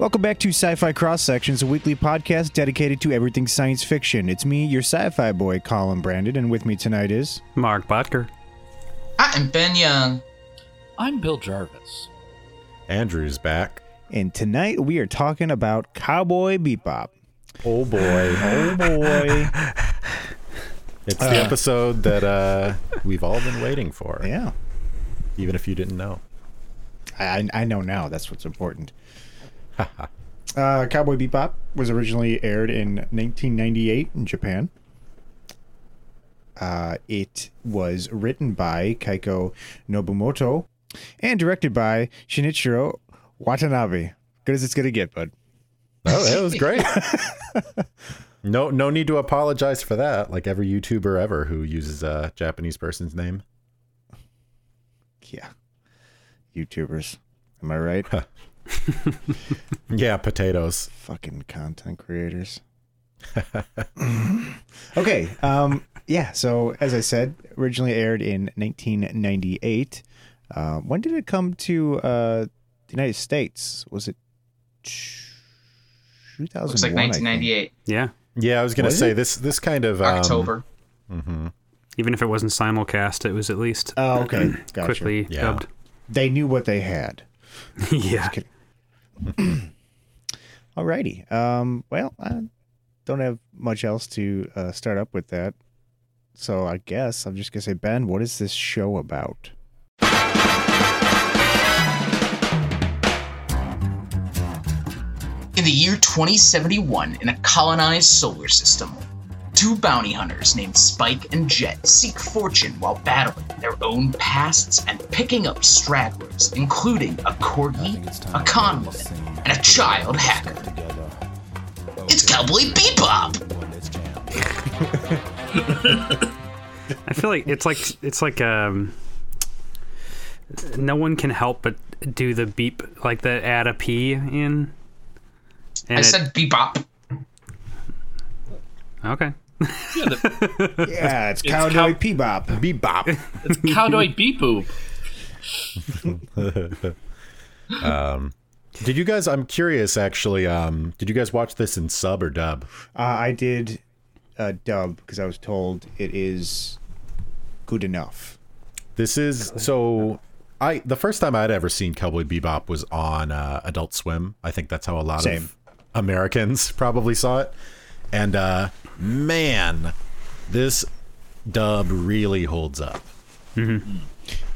Welcome back to Sci Fi Cross Sections, a weekly podcast dedicated to everything science fiction. It's me, your sci fi boy, Colin Brandon, and with me tonight is. Mark Butker. Hi, I'm Ben Young. I'm Bill Jarvis. Andrew's back. And tonight we are talking about Cowboy Bebop. Oh boy. Oh boy. It's the episode that uh, we've all been waiting for, yeah. even if you didn't know. I, I know now. That's what's important. uh, Cowboy Bebop was originally aired in 1998 in Japan. Uh, it was written by Keiko Nobumoto and directed by Shinichiro Watanabe. Good as it's gonna get, bud. Oh, it was great. no, no need to apologize for that. Like every YouTuber ever who uses a Japanese person's name. Yeah. YouTubers. Am I right? Yeah, potatoes. Fucking content creators. okay. Um, yeah. So, as I said, originally aired in 1998. Uh, when did it come to uh, the United States? Was it 2001? Looks like 1998, Yeah. Yeah, I was gonna Was say it? this. This kind of um, October. Even if it wasn't simulcast, it was at least Oh, okay. Gotcha. quickly Yeah. dubbed. They knew what they had. yeah. Alrighty. Um, well, I don't have much else to uh, start up with that. So I guess I'm just gonna say, Ben, what is this show about? In the year 2071, in a colonized solar system, two bounty hunters named Spike and Jet seek fortune while battling their own pasts and picking up stragglers, including a corgi, a con woman, and a child hacker. It's Cowboy Bebop! I feel like it's like it's like um no one can help but do the beep like the add a P in. And I it- said Bebop. okay. Yeah, the, Yeah, it's, It's Cowboy cow- Bebop. bebop. it's Cowboy Beep Boop. did you guys? I'm curious. Actually, um, did you guys watch this in sub or dub? Uh, I did uh, dub because I was told it is good enough. This is so. I the first time I'd ever seen Cowboy Bebop was on uh, Adult Swim. I think that's how a lot Same. of Americans probably saw it. And uh, man, this dub really holds up.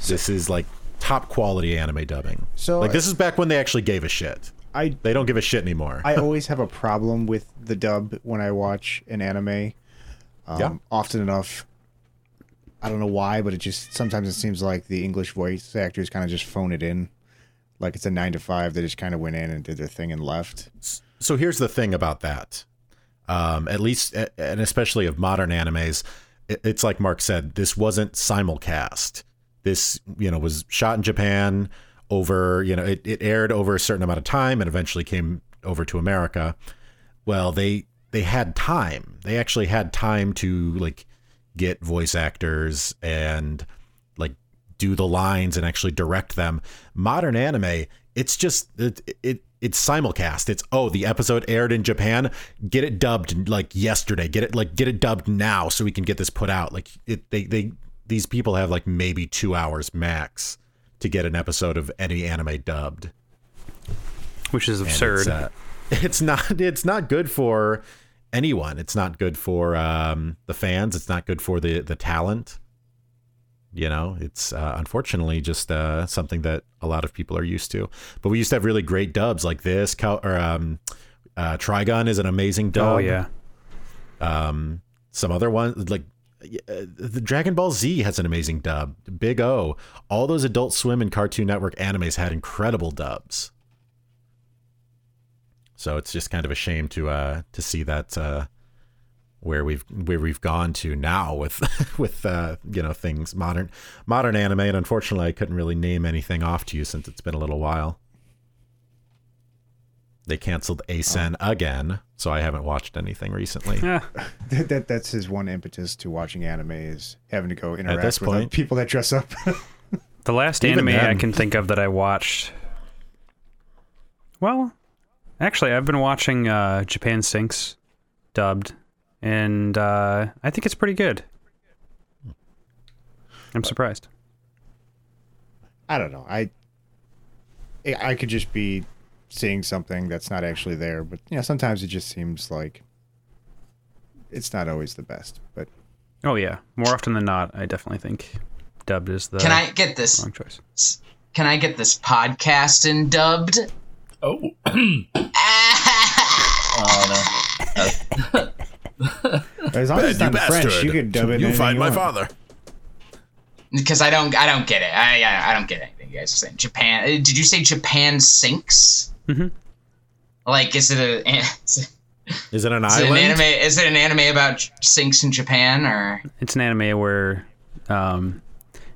This is like top quality anime dubbing. So- like this is back when they actually gave a shit. I They don't give a shit anymore. I always have a problem with the dub when I watch an anime. Um, Yeah. Often enough, I don't know why, but it just sometimes it seems like the English voice actors kind of just phone it in, like it's a nine to five. They just kind of went in and did their thing and left. so here's the thing about that um, at least and especially of modern animes it's like mark said this wasn't simulcast. This you know was shot in japan over you know it, it aired over a certain amount of time and eventually came over to america. Well they they had time. They actually had time to like get voice actors and like do the lines and actually direct them. Modern anime, it's just it, it it's simulcast. It's oh, the episode aired in Japan, get it dubbed like yesterday. Get it like get it dubbed now so we can get this put out. Like it they they these people have like maybe 2 hours max to get an episode of any anime dubbed. Which is absurd. It's, uh, it's not it's not good for anyone. It's not good for um, the fans. It's not good for the the talent. You know, it's uh, unfortunately just uh, something that a lot of people are used to. But we used to have really great dubs like this. Cal- or um, uh, Trigun is an amazing dub. oh yeah. Um, some other ones like uh, the Dragon Ball Z has an amazing dub. Big O, all those Adult Swim and Cartoon Network animes had incredible dubs. So it's just kind of a shame to uh to see that uh where we've where we've gone to now with with uh you know things modern modern anime and unfortunately I couldn't really name anything off to you since it's been a little while. They canceled ASEN again, so I haven't watched anything recently. Yeah. That, that that's his one impetus to watching anime is having to go interact this with point- people that dress up. The last Even anime I can think of that I watched. Well, Actually, I've been watching uh, Japan Sinks dubbed, and uh, I think it's pretty good. I'm surprised. I don't know. I I could just be seeing something that's not actually there, but you know, sometimes it just seems like it's not always the best. But Oh yeah, more often than not, I definitely think dubbed is the Can I get this? wrong choice. Can I get this podcast in dubbed? Oh, oh as long as it's not French, you could dub it. You anything find my want. father. because I don't, I don't get it. I, I, I don't get anything you guys are saying. Japan? uh, Did you say Japan sinks? Mhm. Like, is it a? Is it, Is it an is it an anime? Is it an anime about sinks in Japan or? It's an anime where um,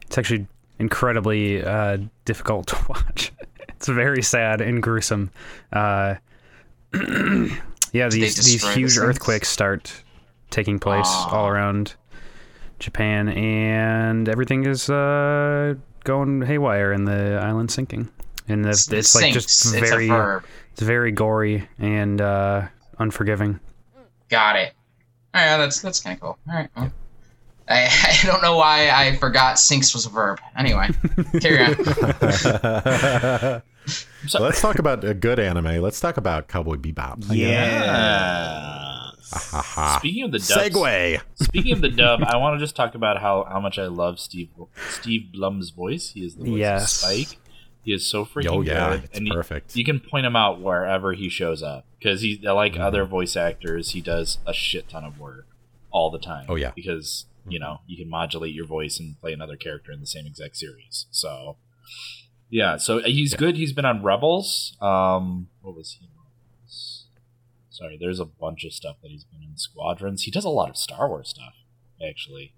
it's actually incredibly uh, difficult to watch. it's very sad and gruesome. Uh, yeah, these these destroy the huge earthquakes start taking place Ah. all around Japan, and everything is uh, going haywire, and the island sinking. And the, It it's like sinks. just it's very, a verb. it's very gory and uh, unforgiving. Got it. All right, that's that's kind of cool. All right. Well. I, I don't know why I forgot sinks was a verb. Anyway, carry on. So let's talk about a good anime. Let's talk about Cowboy Bebop. Yeah. Speaking of the dubs, Segue. speaking of the dub, I want to just talk about how, how much I love Steve Steve Blum's voice. He is the voice Yes. of Spike. He is so freaking Oh yeah, good, it's and perfect. You, can point him out wherever he shows up because he, like Mm-hmm. other voice actors, he does a shit ton of work all the time. Oh, yeah. because you know you can modulate your voice and play another character in the same exact series. So yeah, so he's good. He's been on Rebels. Um, what was he? Sorry, there's a bunch of stuff that he's been in Squadrons. He does a lot of Star Wars stuff, actually.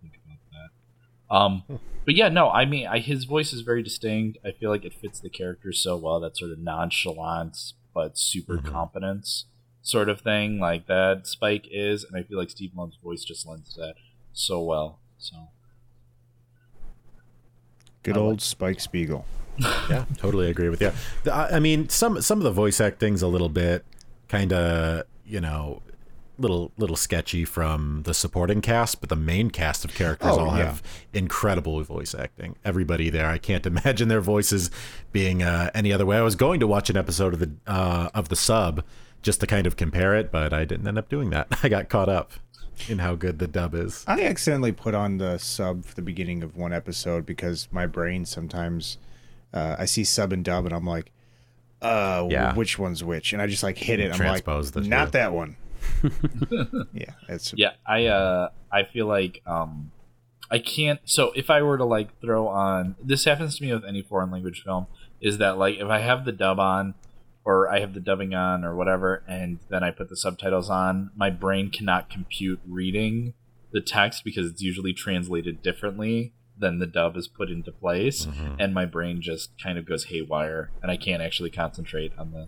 Think about that. Um, but yeah, no, I mean, I, his voice is very distinct. I feel like it fits the character so well. That sort of nonchalant but super Mhm. competence sort of thing, like that Spike is, and I feel like Steve Blum's voice just lends to that so well. So Good I like- old Spike Spiegel. yeah, totally agree with you. I I mean, some some of the voice acting's a little bit kind of you know, little little sketchy from the supporting cast, but the main cast of characters Oh, all yeah. have incredible voice acting. Everybody there, I can't imagine their voices being uh, any other way. I was going to watch an episode of the uh, of the sub just to kind of compare it, but I didn't end up doing that. I got caught up in how good the dub is. I accidentally put on the sub for the beginning of one episode because my brain sometimes uh, I see sub and dub and I'm like, uh, Yeah. which one's which? And I just like hit it. I'm like, Transpose the two. not that one. yeah, it's yeah i uh i feel like um i can't so if i were to like throw on this happens to me with any foreign language film is that like if i have the dub on or i have the dubbing on or whatever and then i put the subtitles on my brain cannot compute reading the text because it's usually translated differently than the dub is put into place Mhm. and my brain just kind of goes haywire and i can't actually concentrate on the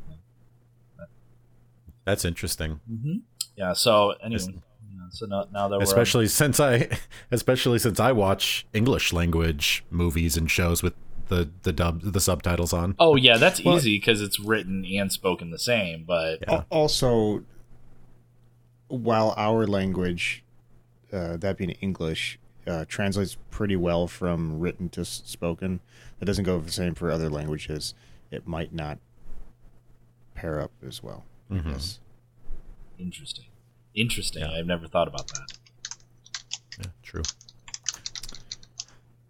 That's interesting. hmm yeah so anyway so now, now that we're on- especially since I, especially since I watch English language movies and shows with the the dub the subtitles on. Oh yeah, that's Well- easy because it's written and spoken the same. But Yeah. Also while our language, uh, that being English, uh, translates pretty well from written to spoken. That doesn't go the same for other languages. It might not pair up as well. I Mhm. guess. interesting, interesting. Yeah. I've never thought about that. Yeah, true.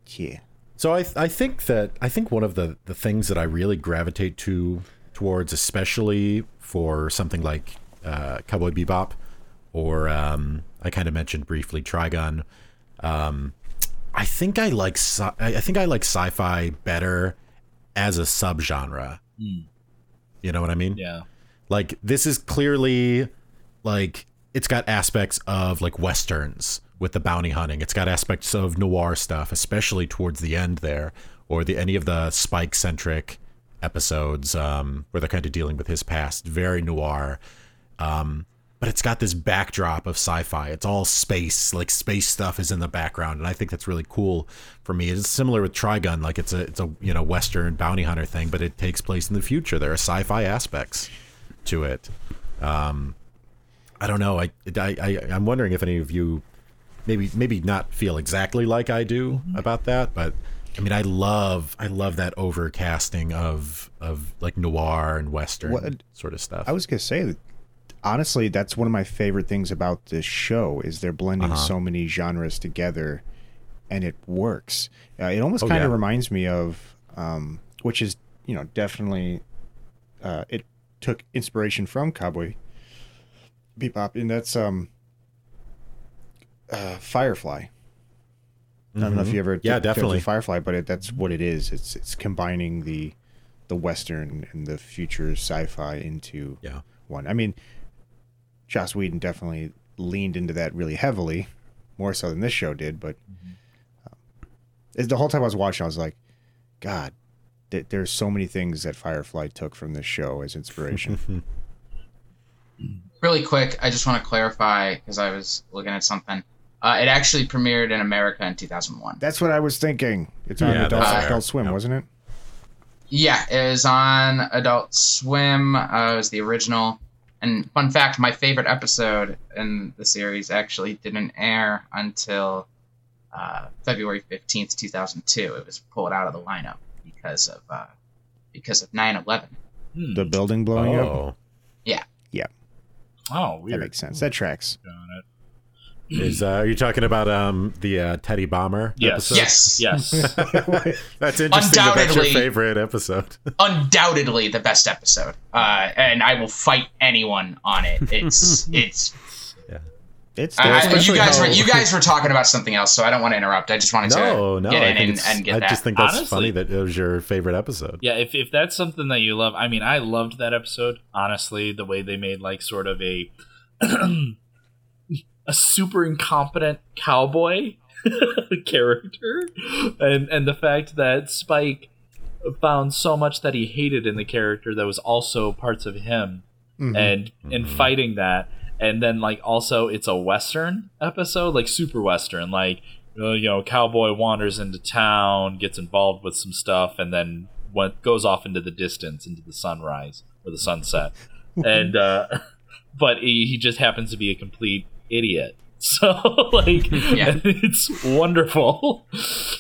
Yeah. So I I think that I think one of the the things that I really gravitate to towards, especially for something like uh, Cowboy Bebop, or um, I kind of mentioned briefly Trigun. Um, I think I like sci- I think I like sci-fi better as a subgenre. Hmm. You know what I mean? Yeah, like this is clearly like it's got aspects of like westerns with the bounty hunting it's got aspects of noir stuff especially towards the end there or the any of the spike centric episodes um where they're kind of dealing with his past very noir um but it's got this backdrop of sci-fi. It's all space, like space stuff is in the background, and I think that's really cool for me. It's similar with Trigun, like it's a it's a you know western bounty hunter thing, but it takes place in the future. There are sci-fi aspects to it. Um, I don't know. I, I I I'm wondering if any of you maybe maybe not feel exactly like I do about that, but I mean, I love I love that overcasting of of like noir and western What- sort of stuff. I was gonna say honestly, that's one of my favorite things about this show is they're blending Uh-huh. so many genres together, and it works. Uh, it almost Oh, kind of yeah. reminds me of, um, which is you know definitely, uh, it took inspiration from Cowboy Bebop, and that's um, uh, Firefly. I don't know if Mhm. you ever Yeah, took- took definitely. Firefly, but it, that's what it is. It's it's combining the the western and the future sci-fi into Yeah. one. I mean, Joss Whedon definitely leaned into that really heavily, more so than this show did. But um, the whole time I was watching, I was like, God, th- there's so many things that Firefly took from this show as inspiration. Really quick, I just want to clarify because I was looking at something. Uh, it actually premiered in America in 2001. that's what I was thinking. It's on Yeah, Adult, that's. Adult Swim, Yep. wasn't it? Yeah, it was on Adult Swim. Uh, it was the original. And fun fact, my favorite episode in the series actually didn't air until uh, February 15th, 2002. It was pulled out of the lineup because of uh, because of 9/11. Hmm. The building blowing up. Yeah. Yeah. Oh, oh, That makes sense. That tracks. Got it. Is uh, are you talking about um the uh, Teddy Bomber? Yes. episode? Yes, Yes. That's interesting. That that's your favorite episode. undoubtedly the best episode. Uh, and I will fight anyone on it. It's it's. It's I, I- you especially guys were you guys were talking about something else, so I don't want to interrupt. I just wanted no, to no. get I in and, it's, and get I that. just think that's Honestly- funny that it was your favorite episode. Yeah, if, if that's something that you love, I mean, I loved that episode. Honestly, the way they made like sort of a a super incompetent cowboy character, and and the fact that Spike found so much that he hated in the character that was also parts of him, Mhm. and and Mhm. fighting that, and then like also it's a western episode, like super western, like uh, you know, cowboy wanders into town, gets involved with some stuff, and then went, goes off into the distance, into the sunrise or the sunset. and uh, but he, he just happens to be a complete idiot. So like, Yeah. it's wonderful.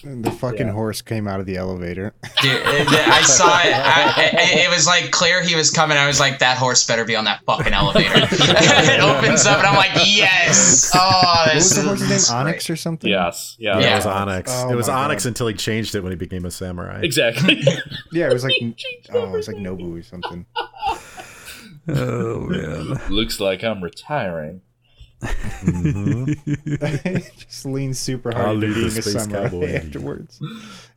And the fucking Yeah. horse came out of the elevator. Dude, it- I saw it. I, it. It was like clear he was coming. I was like, that horse better be on that fucking elevator. it opens up, and I'm like, yes. Oh, What was the is horse's name? Onyx or something? yes, yeah, Yeah, Yeah. it was Onyx. Oh it was Onyx God. until he changed it when he became a samurai. exactly. Yeah, it was like oh, it was like Nobu or something. Oh man. Looks like I'm retiring. Mhm. Just leaned super I'll hard into the being a samurai afterwards.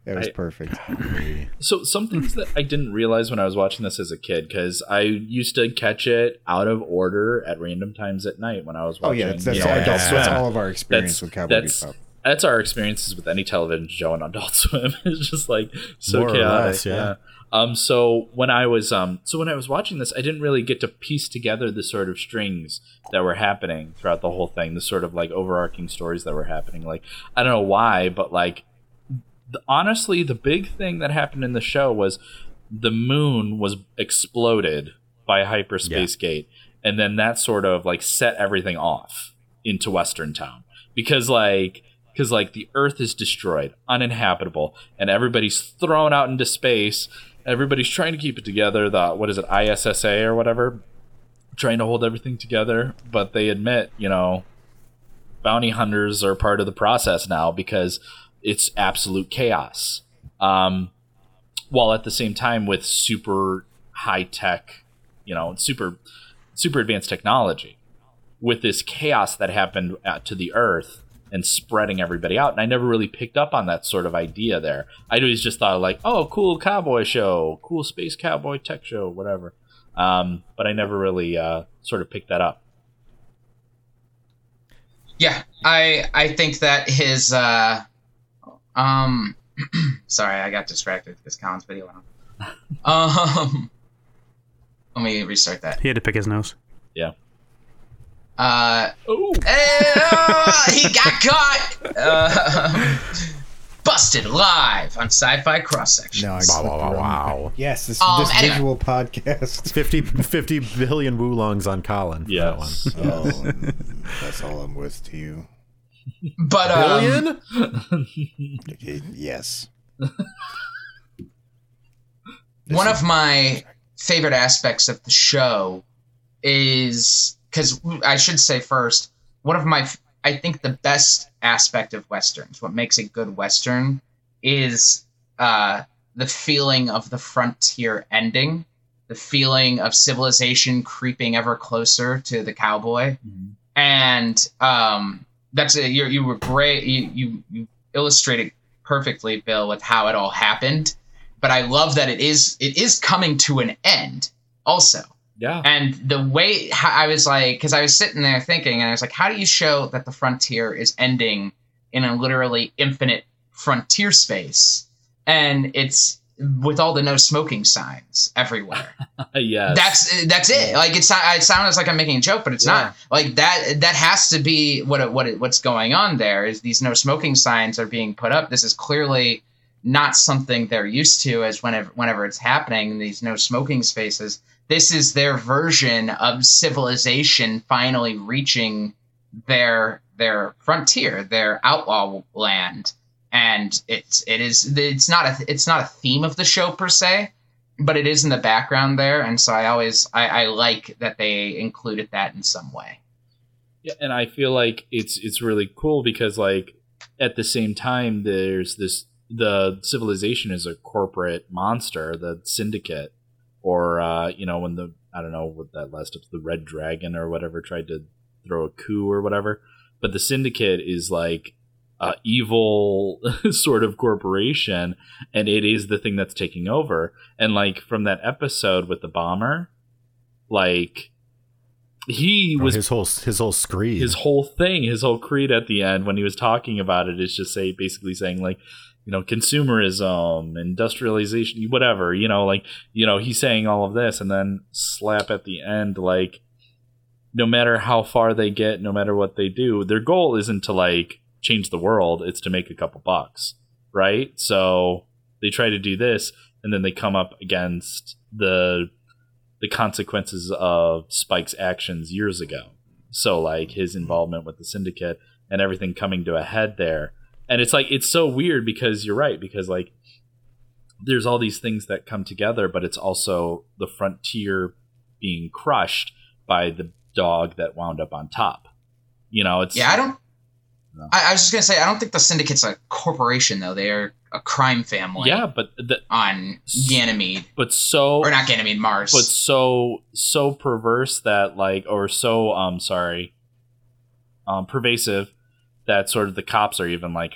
That was I- perfect. So some things that I didn't realize when I was watching this as a kid, because I used to catch it out of order at random times at night when I was Oh watching. yeah, that's, that's, you know, Yeah. Adult, Adult that's all of our experience That's- with Cowboy that's- Bebop. That's our experiences with any television show on Adult Swim. it's just like so More or chaotic. less, yeah. Um. So when I was um. So when I was watching this, I didn't really get to piece together the sort of strings that were happening throughout the whole thing. The sort of like overarching stories that were happening. Like I don't know why, but like the, honestly, the big thing that happened in the show was the moon was exploded by a hyperspace gate, and then that sort of like set everything off into Western Town because like because like the Earth is destroyed, uninhabitable, and everybody's thrown out into space. Everybody's trying to keep it together. The what is it, ISSA or whatever, trying to hold everything together, but they admit, you know, bounty hunters are part of the process now because it's absolute chaos. Um, while at the same time with super high tech, you know, super super advanced technology, with this chaos that happened uh, to the Earth and spreading everybody out. And I never really picked up on that sort of idea there. I always just thought like, oh, cool cowboy show, cool space cowboy tech show, whatever. Um, but I never really uh, sort of picked that up. Yeah, I I think that his uh um sorry, I got distracted because Colin's video went on. Um let me restart that. He had to pick his nose. Uh, Ooh. uh, he got caught. Uh, busted live on Sci-Fi Cross Section. No, I Wow, clicked wow, the wow, wow. Yes, this, Um, this anyway. visual podcast. 50, 50 billion woolongs on Colin. for that Oh, that's all I'm worth to you. But um, Billion? Yes. one of my favorite aspects of the show is because I should say first, one of my I think the best aspect of westerns, what makes a good western, is uh, the feeling of the frontier ending, the feeling of civilization creeping ever closer to the cowboy, Mhm. and um, that's a, you. You were great. You, you you illustrated perfectly, Bill, with how it all happened. But I love that it is it is coming to an end. Also, Yeah. and the way I was like, because I was sitting there thinking, and I was like, how do you show that the frontier is ending in a literally infinite frontier space? And it's with all the no smoking signs everywhere. yeah, That's that's it. Like it's not, it sounds like I'm making a joke, but it's Yeah. not. Like that that has to be what it- what it- what's going on there. Is these no smoking signs are being put up. This is clearly not something they're used to as whenever whenever it's happening. These no smoking spaces. This is their version of civilization finally reaching their their frontier, their outlaw land. And it's it is it's not a it's not a theme of the show per se, but it is in the background there, and so I always I, I like that they included that in some way. Yeah, and I feel like it's it's really cool because like at the same time there's this the civilization is a corporate monster, the syndicate, or uh, you know when the I don't know what that last up the Red Dragon or whatever tried to throw a coup or whatever, but the syndicate is like a evil sort of corporation, and it is the thing that's taking over. And like from that episode with the bomber, like he Oh, was his whole his whole screed. his whole thing, his whole creed at the end when he was talking about it is just say basically saying like, you know, consumerism, industrialization, whatever, you know, like, you know, he's saying all of this and then slap at the end like no matter how far they get, no matter what they do, their goal isn't to like change the world, it's to make a couple bucks, right? So they try to do this and then they come up against the the consequences of Spike's actions years ago. So like his involvement with the syndicate and everything coming to a head there. And it's like it's so weird because you're right because like there's all these things that come together but it's also the frontier being crushed by the dog that wound up on top. You know, it's Yeah, I don't. I, I was just gonna say I don't think the syndicate's a corporation though. They are a crime family. Yeah, but the, On Ganymede but so or not Ganymede, Mars. but so so perverse that like or so um sorry um pervasive that sort of the cops are even like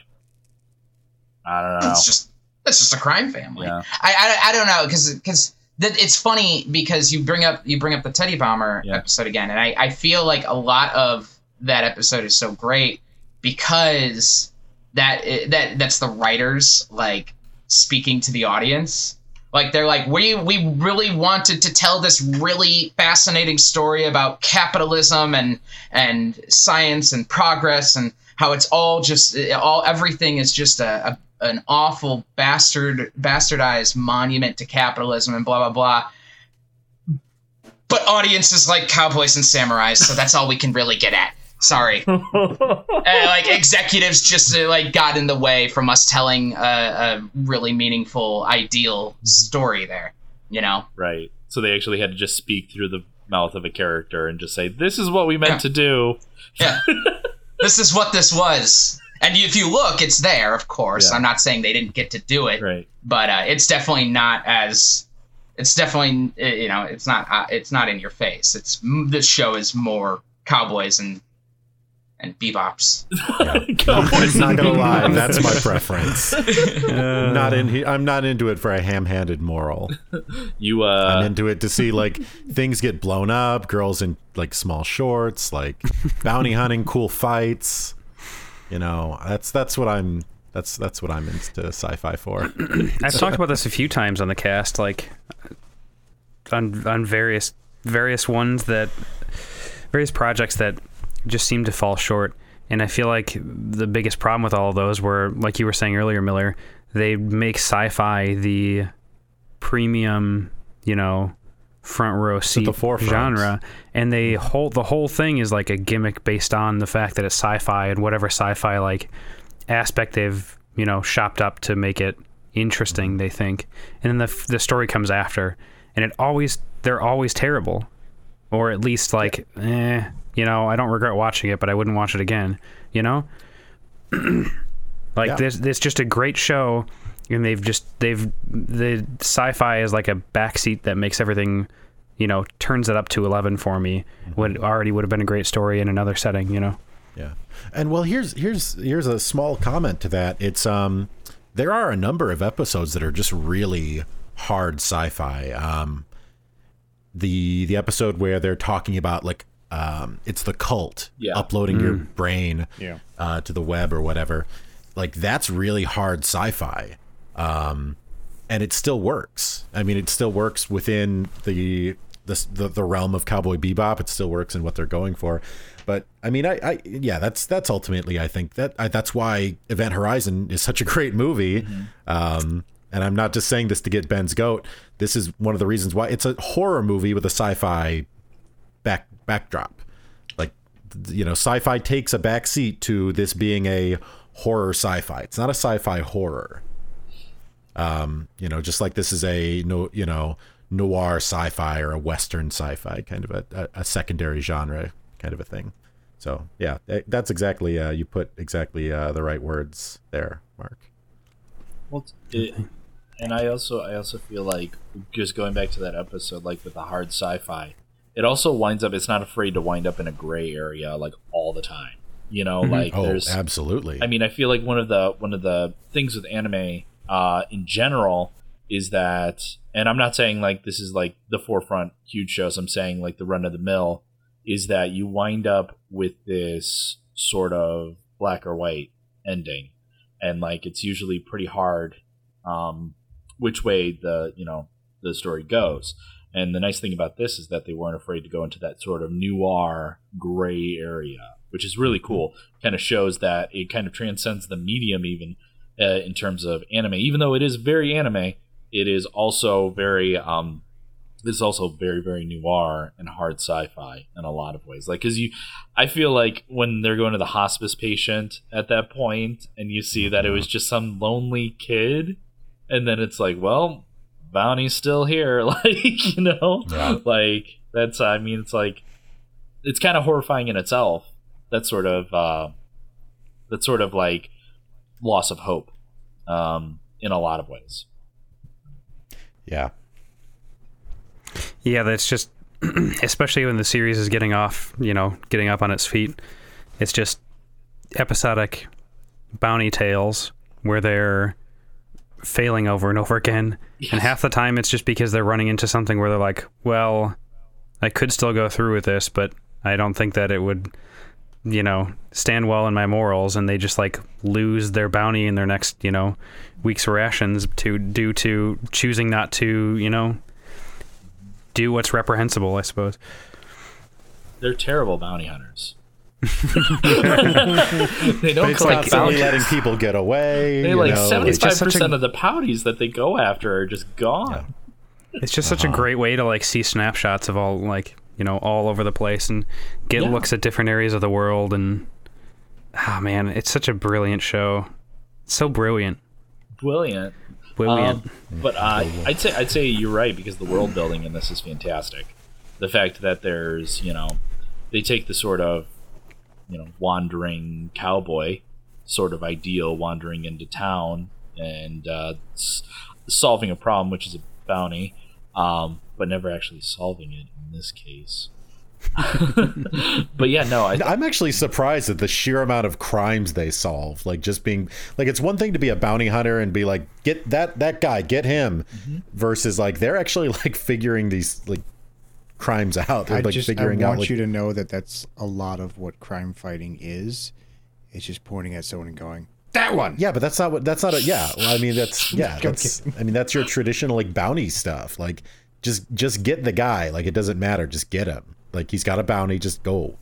I don't know. it's just it's just a crime family. Yeah. I, I, I don't know because because it's funny because you bring up you bring up the Teddy Bomber Yeah. episode again, and I, I feel like a lot of that episode is so great because that that that's the writers like speaking to the audience. Like they're like we we really wanted to tell this really fascinating story about capitalism and and science and progress and how it's all just all everything is just a, a an awful bastard bastardized monument to capitalism and blah blah blah. But audiences like cowboys and samurais, so that's all we can really get at. Sorry, uh, like executives just uh, like got in the way from us telling a, a really meaningful, ideal story there. You know, Right. So they actually had to just speak through the mouth of a character and just say, "This is what we meant Yeah. to do." yeah. this is what this was, and if you look, it's there. Of course, Yeah. I'm not saying they didn't get to do it, Right. but uh, it's definitely not as it's definitely uh, you know it's not uh, it's not in your face it's this show is more cowboys and and bebops Cowboys I'm not gonna lie, that's my preference. Uh, not in. I'm not into it for a ham-handed moral. You I'm uh, into it to see like things get blown up, girls in like small shorts, like bounty hunting, cool fights. You know, that's that's what I'm. That's that's what I'm into sci-fi for. I've talked about this a few times on the cast, like on on various various ones that various projects that just seem to fall short. And I feel like the biggest problem with all of those were, like you were saying earlier, Miller, they make sci-fi the premium, you know, front row seat genre, and they whole the whole thing is like a gimmick based on the fact that it's sci-fi and whatever sci-fi like aspect they've you know shopped up to make it interesting. They think, and then the the story comes after, and it always they're always terrible, or at least like, eh, you know, I don't regret watching it, but I wouldn't watch it again. You know, like Yeah. this this just a great show and they've just they've the sci-fi is like a backseat that makes everything you know turns it up to 11 for me what already would have been a great story in another setting you know Yeah. And well, here's here's here's a small comment to that. It's um there are a number of episodes that are just really hard sci-fi. Um the the episode where they're talking about like um it's the cult Yeah. uploading your brain Yeah. uh to the web or whatever. Like that's really hard sci-fi. Um and it still works. I mean, it still works within the the the, the realm of Cowboy Bebop. It still works in what they're going for. But I mean, I, I yeah, that's that's ultimately I think that I, that's why Event Horizon is such a great movie. Um, and I'm not just saying this to get Ben's goat. This is one of the reasons why it's a horror movie with a sci-fi back backdrop. Like you know, sci-fi takes a backseat to this being a horror sci-fi. It's not a sci-fi horror. Um, you know, just like this is a no, you know, noir sci-fi or a western sci-fi kind of a, a, secondary genre kind of a thing. So yeah, that's exactly uh, you put exactly uh, the right words there, Mark. Well, it, and I also I also feel like just going back to that episode, like with the hard sci-fi, it also winds up. It's not afraid to wind up in a gray area like all the time. You know, like Oh, there's. absolutely. I mean, I feel like one of the one of the things with anime uh, in general is that, and I'm not saying like this is like the forefront huge shows. I'm saying like the run of the mill is that you wind up with this sort of black or white ending, and like it's usually pretty hard um, which way the you know the story goes. And the nice thing about this is that they weren't afraid to go into that sort of noir gray area, which is really cool. Kind of shows that it kind of transcends the medium even uh, in terms of anime. Even though it is very anime, it is also very um, it's also very very noir and hard sci-fi in a lot of ways. Like because you, I feel like when they're going to the hospice patient at that point, and you see that it was just some lonely kid, and then it's like, well, Bounty's still here, like you know, Yeah. like that's. I mean, it's like it's kind of horrifying in itself. That sort of uh, that sort of like loss of hope um, in a lot of ways. yeah. yeah that's just especially when the series is getting off you know getting up on its feet it's just episodic bounty tales where they're failing over and over again. And half the time it's just because they're running into something where they're like well i could still go through with this but i don't think that it would you know stand well in my morals. And they just like lose their bounty in their next you know week's rations to due to choosing not to you know do what's reprehensible i suppose. They're terrible bounty hunters. They don't It's like silly bounties. letting people get away. They like seventy five percent of the pouties that they go after are just gone. it's just such a great way to like see snapshots of all like you know all over the place and get Yeah. looks at different areas of the world and ah man it's such a brilliant show so brilliant Brilliant. brilliant Um, but uh, I'd say I'd say you're right because the world building in this is fantastic. The fact that there's you know they take the sort of you know wandering cowboy sort of ideal wandering into town and uh, s- solving a problem, which is a bounty, um, but never actually solving it in this case. but yeah, no, I, I'm actually surprised at the sheer amount of crimes they solve. Like just being like it's one thing to be a bounty hunter and be like get that that guy, get him Mm-hmm. versus like they're actually like figuring these like crimes out. They're I like just I figuring want out like, you to know that that's a lot of what crime fighting is. It's just pointing at someone and going, "That one." Yeah, but that's not what that's not a yeah. Well, I mean that's yeah, that's I mean that's your traditional like bounty stuff. Like just just get the guy. Like it doesn't matter, just get him. Like he's got a bounty, just go.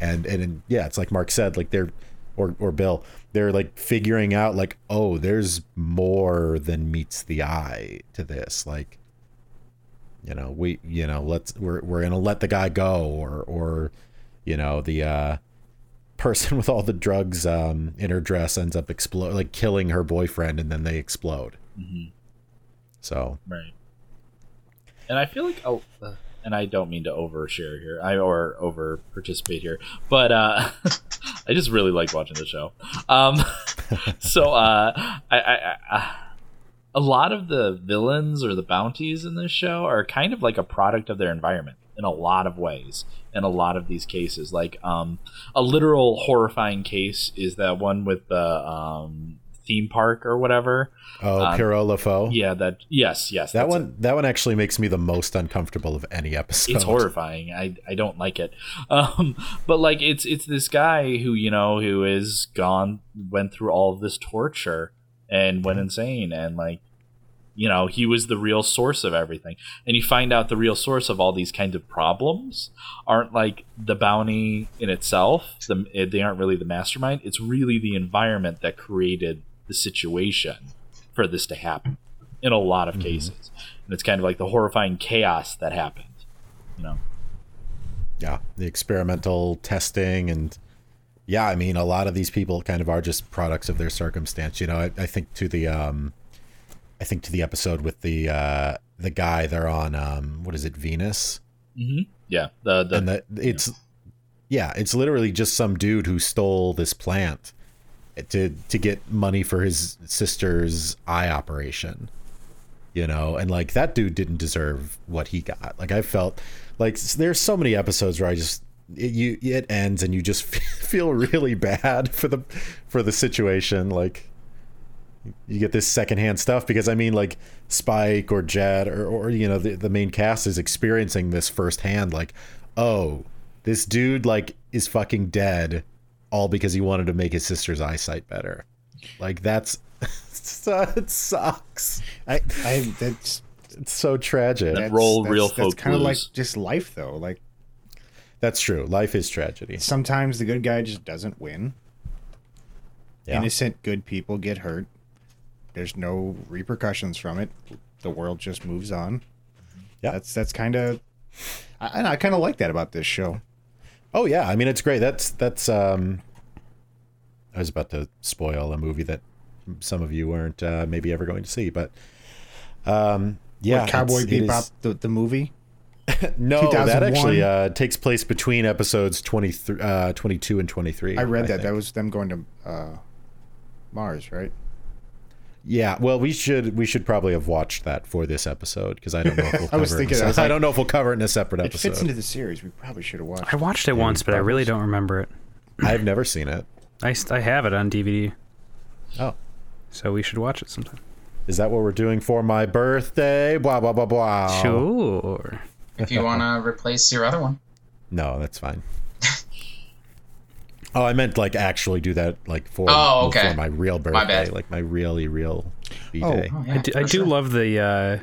and and yeah, it's like Mark said, like they're or or Bill, they're like figuring out like, oh, there's more than meets the eye to this. Like, you know, we you know, let's we're we're gonna let the guy go, or or you know, the uh person with all the drugs um in her dress ends up explode like killing her boyfriend and then they explode. Mhm. So Right. And I feel like oh, uh, and I don't mean to overshare here, I or over participate here, but uh, I just really like watching the show. Um, so uh, I, I, I, a lot of the villains or the bounties in this show are kind of like a product of their environment in a lot of ways. In a lot of these cases, like um, a literal horrifying case is that one with the um, theme park or whatever. Oh, Um, Pierrot le Fou. Yeah, that yes, yes, That one that one actually makes me the most uncomfortable of any episode. it's horrifying. I I don't like it. Um, but like it's it's this guy who you know who is gone went through all of this torture and went insane and like you know he was the real source of everything. And you find out the real source of all these kinds of problems aren't like the bounty in itself the, they aren't really the mastermind. It's really the environment that created the situation for this to happen in a lot of cases. And it's kind of like the horrifying chaos that happened you know? Yeah, the experimental testing and yeah, I mean a lot of these people kind of are just products of their circumstance. You know, I, I think to the um I think to the episode with the uh the guy they're on um what is it, Venus? hmm yeah the the and that it's yeah, it's literally just some dude who stole this plant to to get money for his sister's eye operation. You know, and like that dude didn't deserve what he got. Like I felt like there's so many episodes where I just it, you it ends and you just feel really bad for the for the situation like you get this secondhand stuff because I mean like Spike or Jet or, or you know the, the main cast is experiencing this firsthand like oh this dude like is fucking dead all because he wanted to make his sister's eyesight better like that's it sucks I, I that's it's so tragic That that's, roll that's, real That's folk kind of like just life, though. Like that's true life is tragedy sometimes the good guy just doesn't win. Yeah. Innocent good people get hurt. There's no repercussions from it. The world just moves on. Yeah. that's that's kind of. I, I kind of like that about this show. Oh yeah, I mean it's great. That's that's um I was about to spoil a movie that some of you weren't uh, maybe ever going to see, but um yeah, What, Cowboy it is- Bebop, the, the movie. No, that actually uh, takes place between episodes 23, uh, 22 and 23. I read that. think. That was them going to uh, Mars, right? Yeah, well, we should we should probably have watched that for this episode because I don't know if we'll I cover was it. in thinking a. I se- was I don't know if we'll cover it in a separate It episode. fits into the series. We probably should have watched. I watched it once, but I really don't remember it. I've never seen it. I, I have it on DVD, Oh, so we should watch it sometime. is that what we're doing for my birthday? Blah blah blah blah. Sure. If you want to replace your other one. No, that's fine. Oh, I meant like actually do that like for, Oh, okay. for my real birthday, bad. like my really real b Oh. day. Oh, yeah, I do, I for do sure. love the uh,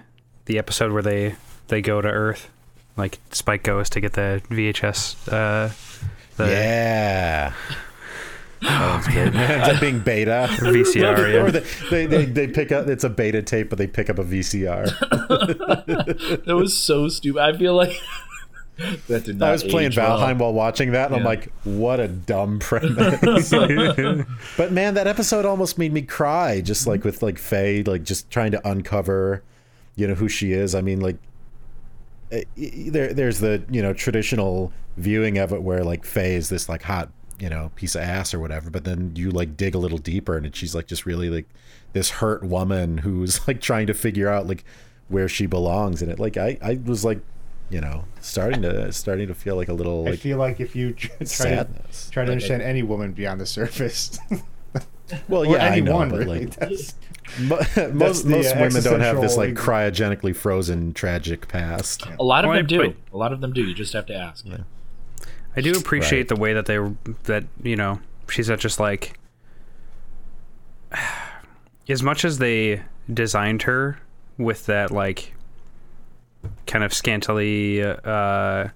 the episode where they they go to Earth, like Spike goes to get the VHS. Uh, the yeah. That was great. Ends up being beta. VCR, or yeah. they, they, they, they pick up it's a beta tape, but they pick up a VCR. that was so stupid i feel like that did not I was playing age well. Valheim while watching that, and I'm like, what a dumb premise. but man, that episode almost made me cry, just like with like Faye, like just trying to uncover, you know, who she is. I mean, like, eh, there, there's the you know traditional viewing of it where like Faye is this like hot you know piece of ass or whatever, but then you like dig a little deeper, and she's like just really like this hurt woman who's like trying to figure out like where she belongs in it. Like I, I was like, you know, starting to starting to feel like a little Like, I feel like if you tr- try to try to understand any woman beyond the surface, Well, or yeah, I know, anyone but really, like that's, mo- most the, most uh, women don't have this like cryogenically frozen tragic past. a lot of Well, them do. put- a lot of them do. You just have to ask. I do appreciate Right. the way that they that you know she's not just like as much as they designed her with that like kind of scantily uh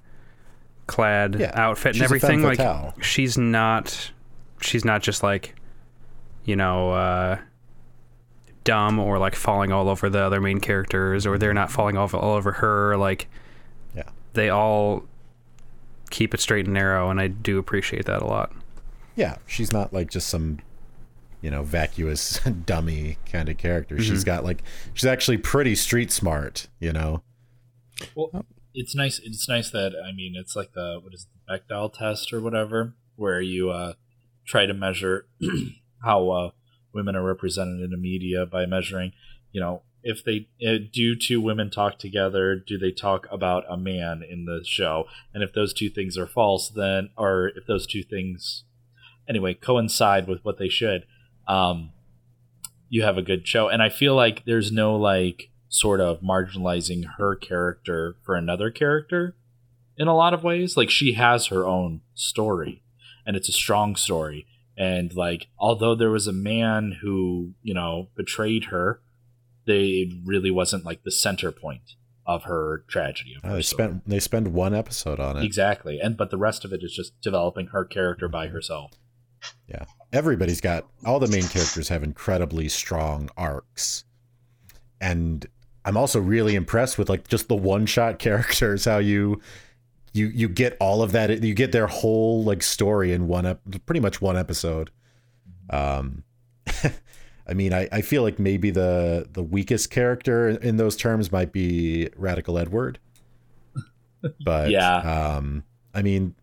clad Yeah, outfit and everything. Like fatale. she's not she's not just like you know uh, dumb or like falling all over the other main characters or they're not falling off all over her. Like Yeah. they all keep it straight and narrow, and I do appreciate that a lot. Yeah, she's not like just some, you know, vacuous dummy kind of character. She's got like she's actually pretty street smart, you know. Well, it's nice. It's nice that I mean, it's like the what is it, the Bechdel test or whatever, where you uh, try to measure how uh, women are represented in the media by measuring, you know, if they uh, do two women talk together, do they talk about a man in the show? And if those two things are false, then or if those two things anyway coincide with what they should, um, you have a good show. And I feel like there's no like sort of marginalizing her character for another character in a lot of ways. Like she has her own story, and it's a strong story. And like, although there was a man who you know betrayed her, they really wasn't like the center point of her tragedy. Of Uh, her they story. spent they spend one episode on it. exactly, and but the rest of it is just developing her character by herself. Yeah. Everybody's got all the main characters have incredibly strong arcs. And I'm also really impressed with like just the one-shot characters how you you you get all of that you get their whole like story in one ep- pretty much one episode. Um I mean, I, I feel like maybe the the weakest character in those terms might be Radical Edward. But Yeah. um I mean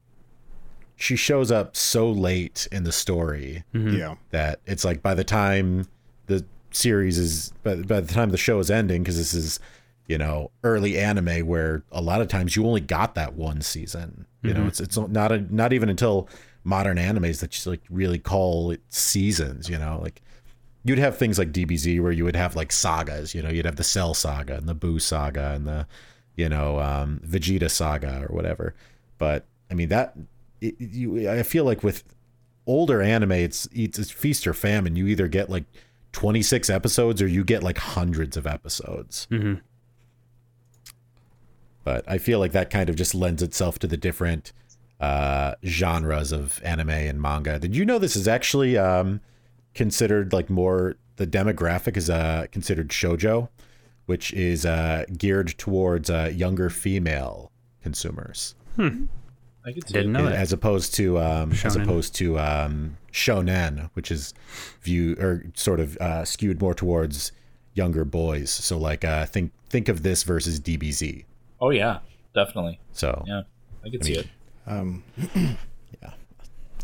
she shows up so late in the story Mhm. Yeah. that it's like by the time the series is by, by the time the show is ending because this is you know early anime where a lot of times you only got that one season. You know it's it's not a, not even until modern animes that you like really call it seasons you know like you'd have things like DBZ where you would have like sagas you know you'd have the Cell saga and the Boo saga and the you know um Vegeta saga or whatever. But I mean that it, you I feel like with older anime it's it's it's feast or famine. You either get like 26 episodes or you get like hundreds of episodes Mhm. but i feel like that kind of just lends itself to the different uh genres of anime and manga did you know this is actually um considered like more the demographic is uh considered shojo which is uh geared towards uh younger female consumers I Didn't it. know that. as opposed to um, as opposed to um, shonen, which is view or sort of uh, skewed more towards younger boys. So like uh, think think of this versus DBZ. Oh yeah, definitely. So Yeah, I could see it. Um,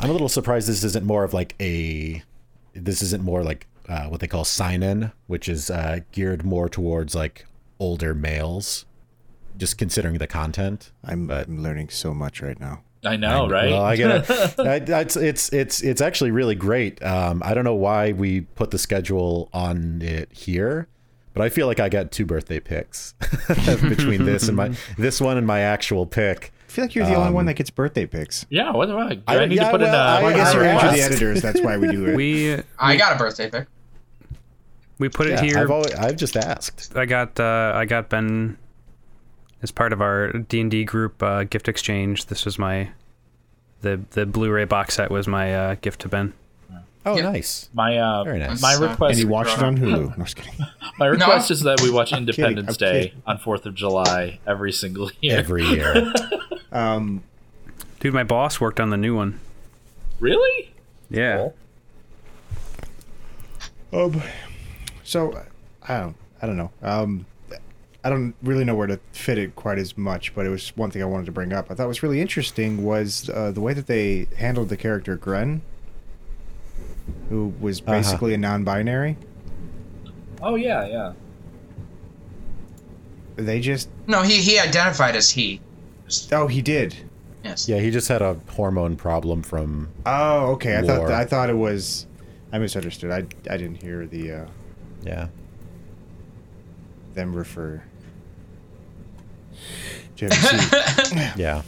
I'm a little surprised this isn't more of like a this isn't more like uh, what they call seinen, which is uh, geared more towards like older males. Just considering the content. I'm, But- I'm learning so much right now. I know, right? Well, I get it. It's it's it's it's actually really great. Um, I don't know why we put the schedule on it here, but I feel like I got two birthday picks between this and my this one and my actual pick. I feel like you're the only one that gets birthday picks. yeah, what do I? Do I- I, need yeah, to put in well, Well, I guess I you're into asked. the editors. That's why we do it. We I got a birthday pick. we put it here. I've always, I've just asked. I got uh, I got Ben as part of our D and D group uh, gift exchange. This was my the the Blu-ray box set was my uh, gift to Ben. Oh, Yeah. nice. my uh, Very nice. my So- and request. you watched it on Hulu. No, just kidding. My request No. is that we watch Independence I'm Day kidding. on Fourth of July every single year. Every year. Um, Dude, my boss worked on the new one. really? Yeah. Cool. um, so I don't, I don't know. Um, I don't really know where to fit it quite as much, but it was one thing I wanted to bring up. I thought was really interesting was uh, the way that they handled the character Gren, who was Uh-huh. basically a non-binary. Oh yeah, yeah. They just, No, he he identified as he. oh, he did. Yes. yeah, he just had a hormone problem from. Oh, okay. I thought War. I thought it was. I misunderstood. I I didn't hear the uh, Yeah. them refer. Do you ever see- Yeah.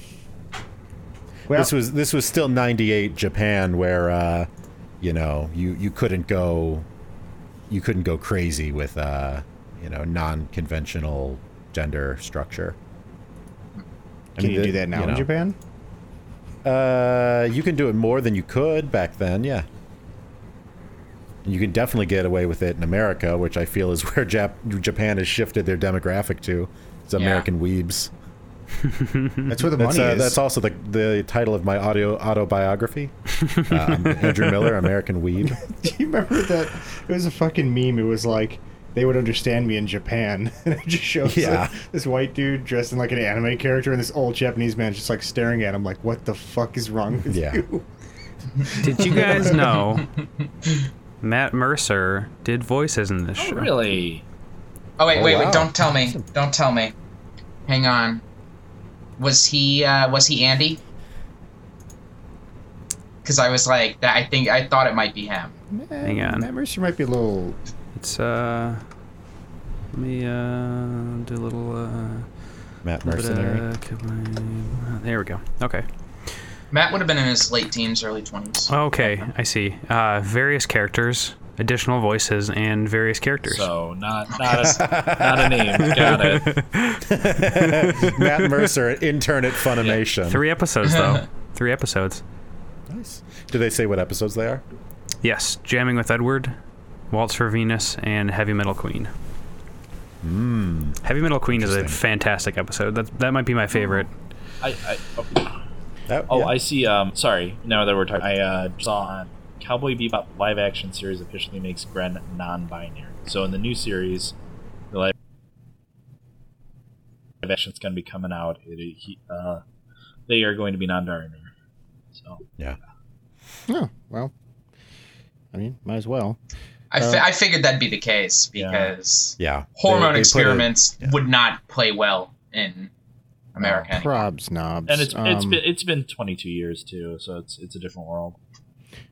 well, this was this was still 98 Japan where uh you know you you couldn't go you couldn't go crazy with uh you know non-conventional gender structure I can mean, you the- do that now you in Japan? Uh, you can do it more than you could back then, yeah. You can definitely get away with it in America, which I feel is where Jap- Japan has shifted their demographic to. It's American weebs. That's where the That's, money uh, is. that's also the the title of my audio autobiography. uh, Andrew Miller, American Weeb. Do you remember that? It was a fucking meme. It was like they would understand me in Japan, and it just shows Yeah. like, this white dude dressed in like an anime character, and this old Japanese man just like staring at him, like, "What the fuck is wrong with Yeah. you?" Did you guys know Matt Mercer did voices in this Oh, show? really? Oh wait, Oh, wait, wow. wait! Don't tell me! Don't tell me! Hang on. Was he? uh Was he Andy? Because I was like, that. I think I thought it might be him. Hang on. Matt Mercer might be a little. It's uh, let me uh do a little uh. Matt Mercenary. uh, There we go. Okay. Matt would have been in his late teens, early twenties. Okay, I see. Uh, various characters, additional voices, and various characters. So not not a not a name. Got it. Matt Mercer, intern at Funimation. Three episodes though. Three episodes. Nice. Do they say what episodes they are? Yes, Jamming with Edward, Waltz for Venus, and Heavy Metal Queen. Hmm. Heavy Metal Queen is a fantastic episode. That that might be my favorite. I, I oh, That- oh yeah. I see. Um, sorry. Now that we're talking, I uh, saw on Cowboy Bebop live action series officially makes Gren non-binary. So in the new series, the live live action's going to be coming out. It, he, uh, they are going to be non-binary. So yeah. Oh well. I mean, might as well. I, fi- Uh, I figured that'd be the case because Yeah. hormone They- they put a- experiments yeah. would not play well in America. anymore. Probs, knobs. and it's it's Um, been it's been 22 years too. So it's it's a different world.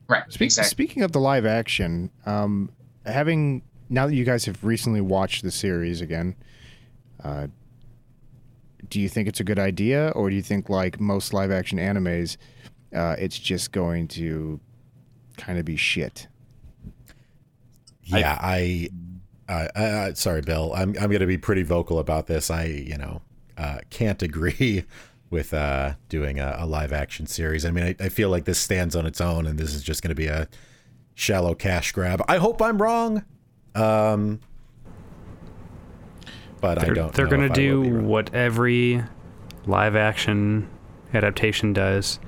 Right. Speak, exactly. Speaking of the live action, um, having now that you guys have recently watched the series again, uh, do you think it's a good idea, or do you think like most live action animes, uh, it's just going to kind of be shit? Yeah, I, uh, uh, sorry, Bill. I'm I'm going to be pretty vocal about this. I, you know, uh, can't agree with uh, doing a, a live action series. I mean, I, I feel like this stands on its own, and this is just going to be a shallow cash grab. I hope I'm wrong, um, but I They're, don't. they're gonna if I will do what every live action adaptation does,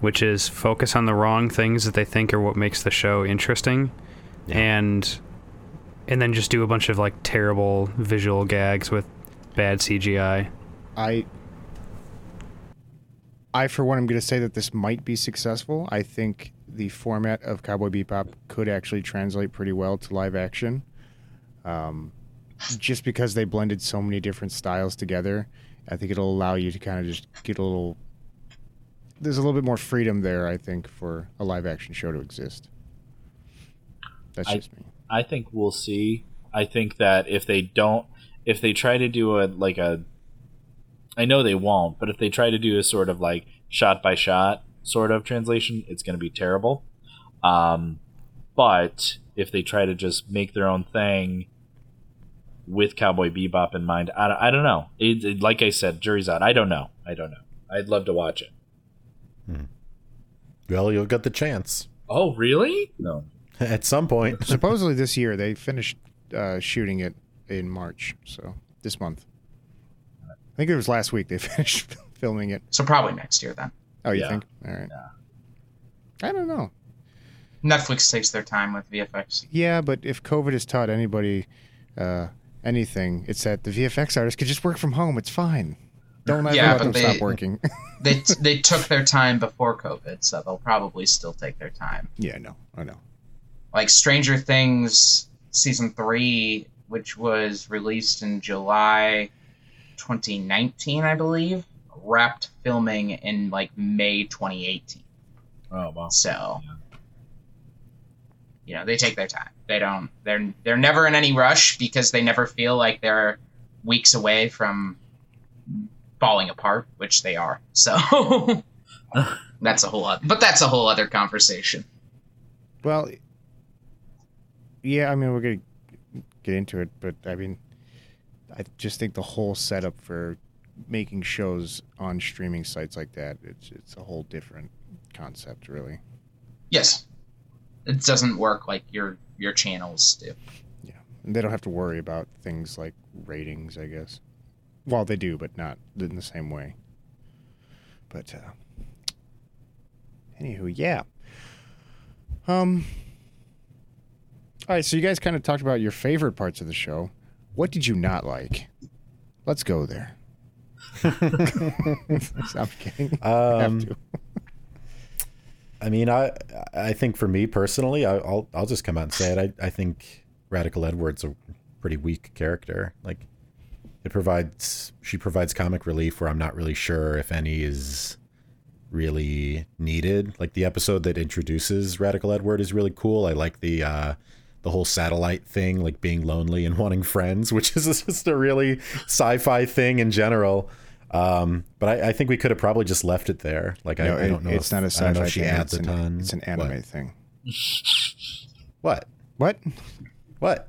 which is focus on the wrong things that they think are what makes the show interesting, Yeah. and and then just do a bunch of like terrible visual gags with bad CGI. I, I for one, am going to say that this might be successful. I think the format of Cowboy Bebop could actually translate pretty well to live action. Um, just because they blended so many different styles together, I think it'll allow you to kind of just get a little. There's a little bit more freedom there, I think, for a live action show to exist. That's I- just me. I think we'll see. I think that if they don't, if they try to do a like a, I know they won't, but if they try to do a sort of like shot by shot sort of translation, it's going to be terrible. Um, but if they try to just make their own thing with Cowboy Bebop in mind, I, I don't know. It, it- like I said, jury's out. I don't know. I don't know. I'd love to watch it. Well, you'll get the chance Oh, really? No. at some point. Supposedly this year they finished uh, shooting it in March, so this month. I think it was last week they finished filming it. So probably next year then. Oh, you Yeah. think? All right. Yeah. I don't know. Netflix takes their time with VFX. Yeah, but if COVID has taught anybody uh, anything, it's that the VFX artists could just work from home. It's fine. Don't ever Yeah, let but them they- stop working. They they took their time before COVID, so they'll probably still take their time. yeah, no, I know. Like Stranger Things season three, which was released in July 2019, I believe, wrapped filming in like May 2018. Oh, well. So, you know, they take their time. They don't. They're they're never in any rush because they never feel like they're weeks away from falling apart, which they are. So that's a whole other. But that's a whole other conversation. Well, yeah, I mean, we're gonna get into it, but I mean, I just think the whole setup for making shows on streaming sites like that, it's it's a whole different concept, really. Yes, it doesn't work like your your channels do. Yeah and they don't have to worry about things like ratings, I guess. Well, they do, but not in the same way. But uh anywho, yeah. Um All right, so you guys kind of talked about your favorite parts of the show. What did you not like? Let's go there. I'm kidding. Um. I mean, I I think for me personally, I, I'll I'll just come out and say it. I I think Radical Edwards a pretty weak character. Like, it provides she provides comic relief where I'm not really sure if any is really needed. Like the episode that introduces Radical Edward is really cool. I like the uh the whole satellite thing, like being lonely and wanting friends, which is just a really sci-fi thing in general. Um, but I, I think we could have probably just left it there. Like No, I, I don't know. it's if, not a sci-fi if she adds it's a an. It's an anime What? thing. What? What? What?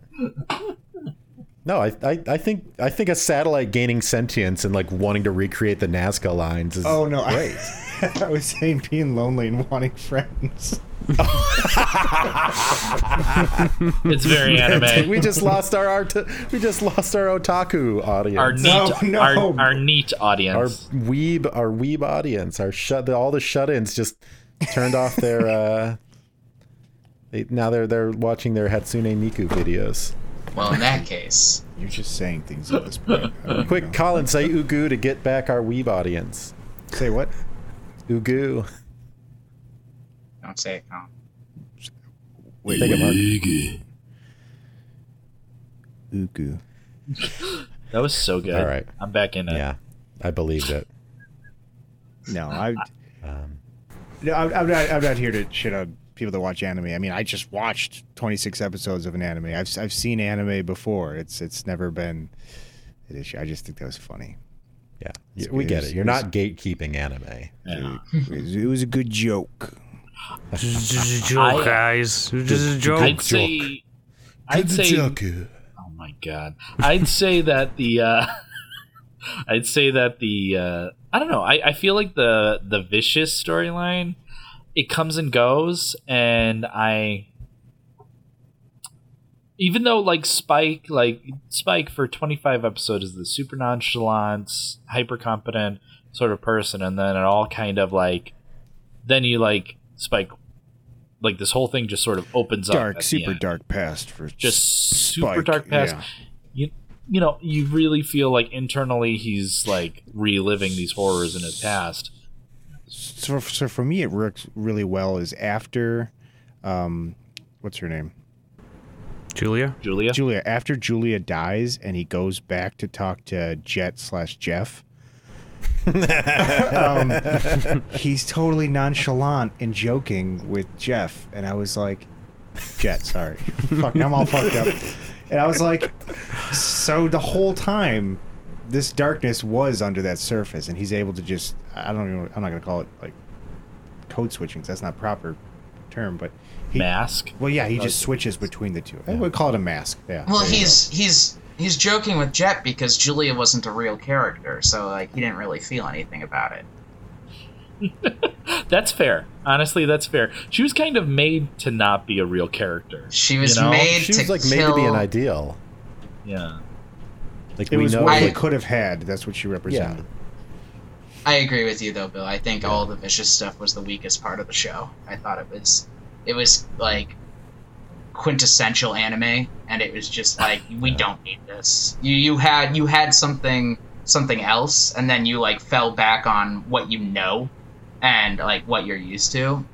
No, I, I, I think I think a satellite gaining sentience and like wanting to recreate the Nazca lines is Oh no, great. I, I was saying being lonely and wanting friends. It's very anime. we just lost our art. We just lost our otaku audience. Our neat, No, no. Our, our neat our audience. weeb, our weeb audience, our shut, all the shut-ins just turned off their. uh they, Now they're they're watching their Hatsune Miku videos. Well, in that case, You're just saying things at this point. Quick, know. Colin, say ugu to get back our weeb audience. say what? Ugu. Don't say it, Colin. Wait, Take it, Mark. Ugu. That was so good. All right. I'm back in it. Yeah, I believed it. No, I. Um, No, I'm, I'm not. I'm not here to shit on people that watch anime. I mean, I just watched 26 episodes of an anime. I've I've seen anime before. It's it's never been an issue. I just think that was funny. yeah, It's- we get it's- it. You're it's- not gatekeeping anime. Yeah. It was, it was a good joke. This is a joke, I- guys. This is a joke. I'd say. I'd say. Oh my god. I'd say that the. Uh, I'd say that the. Uh, I don't know. I, I feel like the the vicious storyline, it comes and goes, and I. Even though like Spike, like Spike for twenty five episodes is the super nonchalant, hyper competent sort of person, and then it all kind of like, then you like Spike, like this whole thing just sort of opens up. Dark, super dark past for just super dark past. yeah. You you know, you really feel like internally he's like reliving these horrors in his past. So, so for me, it works really well. Is after, um, what's her name? Julia? Julia, Julia. After Julia dies, and he goes back to talk to Jet slash Jeff. um, he's totally nonchalant and joking with Jeff, and I was like, Jet, sorry, fuck, I'm all fucked up. And I was like, so the whole time, this darkness was under that surface, and he's able to just, I don't even, I'm not gonna call it like code switching. 'cause that's not proper term, but he, mask. well, yeah, he just switches between the two. I would call it a mask. Yeah. Well, there you he's he's he's joking with Jet because Julia wasn't a real character, so like he didn't really feel anything about it. That's fair. Honestly, that's fair. She was kind of made to not be a real character. She was You know? made She to was like kill. made to be an ideal. Yeah. Like. It we was know. what I- they could have had. That's what she represented. I agree with you though, Bill. I think all the vicious stuff was the weakest part of the show. I thought it was it was like quintessential anime and it was just like we don't need this. You you had you had something something else and then you like fell back on what you know and like what you're used to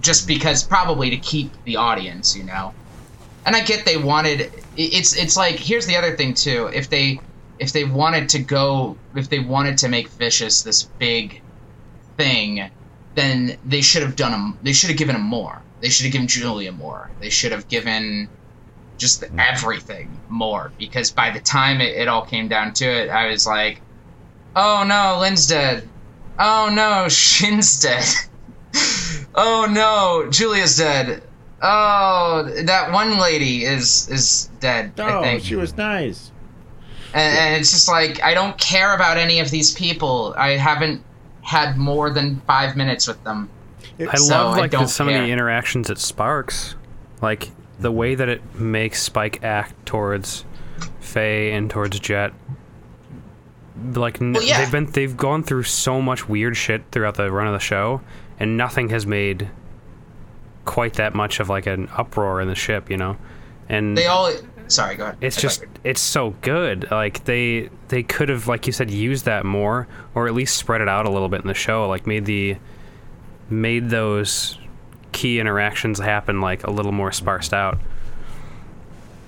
just because probably to keep the audience, you know. And I get they wanted it's it's like here's the other thing too. If they if they wanted to go if they wanted to make vicious this big thing then they should have done them. they should have given him more they should have given julia more they should have given just hmm. everything more because by the time it, it all came down to it i was like oh no Lin's dead oh no shin's dead oh no julia's dead oh that one lady is is dead i Oh, think she was nice. and, and it's just like I don't care about any of these people. I haven't had more than five minutes with them. I So, love I like the, don't some of the interactions it Sparks, like the way that it makes Spike act towards Faye and towards Jet. Like Well, yeah. they've been they've gone through so much weird shit throughout the run of the show, and nothing has made quite that much of like an uproar in the ship, you know. And They all. Sorry, go ahead. it's I just it's so good like they they could have like you said used that more or at least spread it out a little bit in the show like made the made those key interactions happen like a little more sparsed out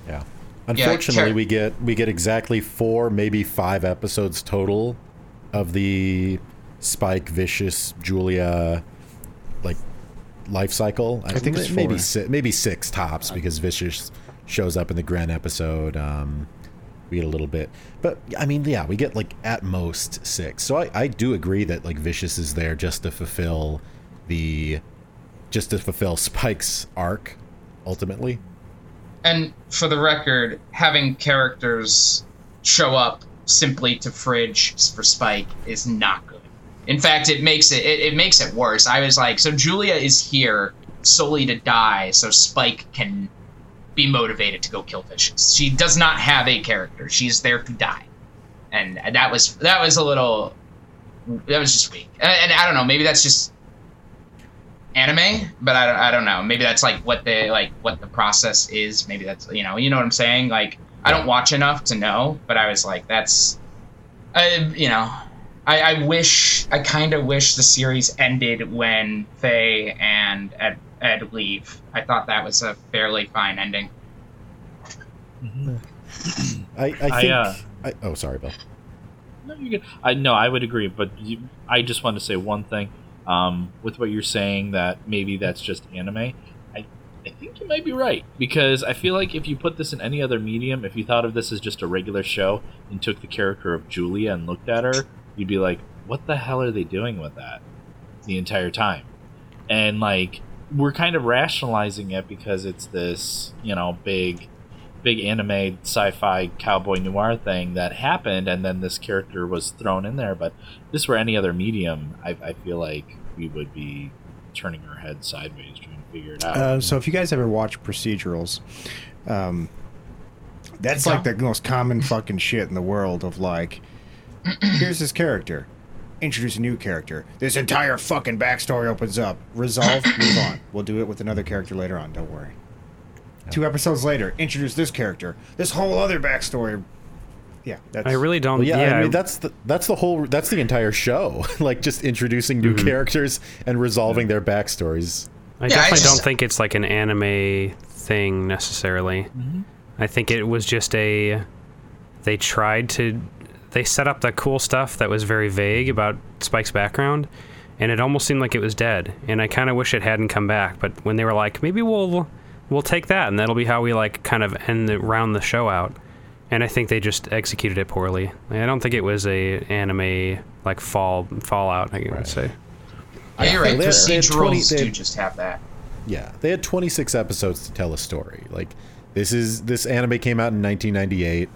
Yeah. Unfortunately, Char- we get we get exactly four, maybe five episodes total of the Spike, Vicious, Julia, like life cycle. I think it's maybe four. si- maybe six tops because Vicious shows up in the Gren episode. Um, we get a little bit, but I mean, yeah, we get like at most six. So I, I do agree that like Vicious is there just to fulfill the just to fulfill Spike's arc ultimately. And for the record, having characters show up simply to fridge for Spike is not good. In fact, it makes it, it it makes it worse. I was like, so Julia is here solely to die, so Spike can be motivated to go kill Vicious. She does not have a character. She's there to die, and that was that was a little that was just weak. And, and I don't know, maybe that's just anime, but I don't, I don't know. Maybe that's like what the like what the process is. Maybe that's you know you know what I'm saying. Like I don't watch enough to know, but I was like that's, I you know, I, I wish I kind of wish the series ended when Faye and Ed, Ed leave. I thought that was a fairly fine ending. I, I I, think. uh, I, oh, sorry, Bill. No, you're good. I no, I would agree, but you, I just want to say one thing. Um, with what you're saying, that maybe that's just anime. I, I think you might be right because I feel like if you put this in any other medium, if you thought of this as just a regular show and took the character of Julia and looked at her, you'd be like, "What the hell are they doing with that?" The entire time, and like we're kind of rationalizing it because it's this, you know, big big anime sci-fi cowboy noir thing that happened and then this character was thrown in there but if this were any other medium I, I feel like we would be turning our heads sideways trying to figure it out Uh, so if you guys ever watch procedurals, um, that's like the most common fucking shit in the world of like, here's this character, introduce a new character. This entire fucking backstory opens up. Resolve, move on. We'll do it with another character later on. Don't worry. Two episodes later, introduce this character. This whole other backstory. Yeah, that's. i really don't Well, yeah, yeah, I mean that's the that's the whole that's the entire show. like just introducing new Mm-hmm. characters and resolving their backstories. I Yeah, I definitely just- don't think it's like an anime thing necessarily. I think it was just a. They tried to. They set up that cool stuff that was very vague about Spike's background, and it almost seemed like it was dead. And I kind of wish it hadn't come back. But when they were like, maybe we'll we'll take that, and that'll be how we like kind of end the round the show out. And I think they just executed it poorly. I don't think it was a anime like fall fallout. I would say. Yeah, you're right. They had- they had 20 Procedurals they do just have that. Yeah, they had 26 episodes to tell a story. Like this is this anime came out in 1998.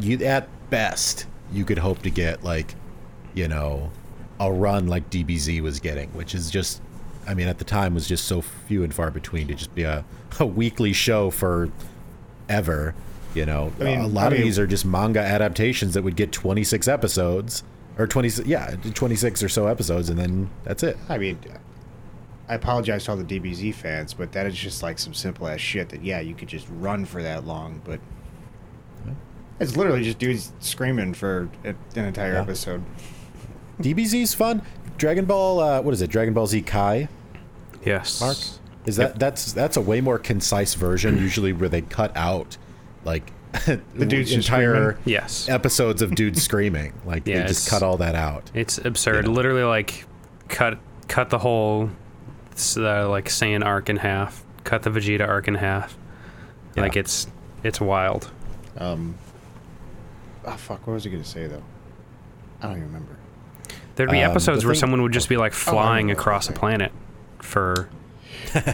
You at best you could hope to get like, you know, a run like DBZ was getting, which is just I mean at the time was just so few and far between to just be a, a weekly show for ever. You know, I mean- a lot I of these are just manga adaptations that would get 26 episodes or 20 yeah, 26 or so episodes and then that's it. I mean, I apologize to all the DBZ fans, but that is just like some simple ass shit that yeah, you could just run for that long, but it's literally just dudes screaming for an entire Yeah. episode. DBZ's fun. Dragon Ball, uh, what is it? Dragon Ball Z Kai. Yes. Mark, is that that's that's a way more concise version. Usually, where they cut out like The dudes entire? Yes. episodes of dudes screaming. Like Yeah, they just cut all that out. It's absurd. You know. Literally, like, cut cut the whole uh, like Saiyan arc in half. Cut the Vegeta arc in half. Yeah. Like it's it's wild. Um, oh fuck, what was I gonna say though? I don't even remember. There'd be Um, episodes the where thing- someone would just be like flying know what across a I'm saying. planet for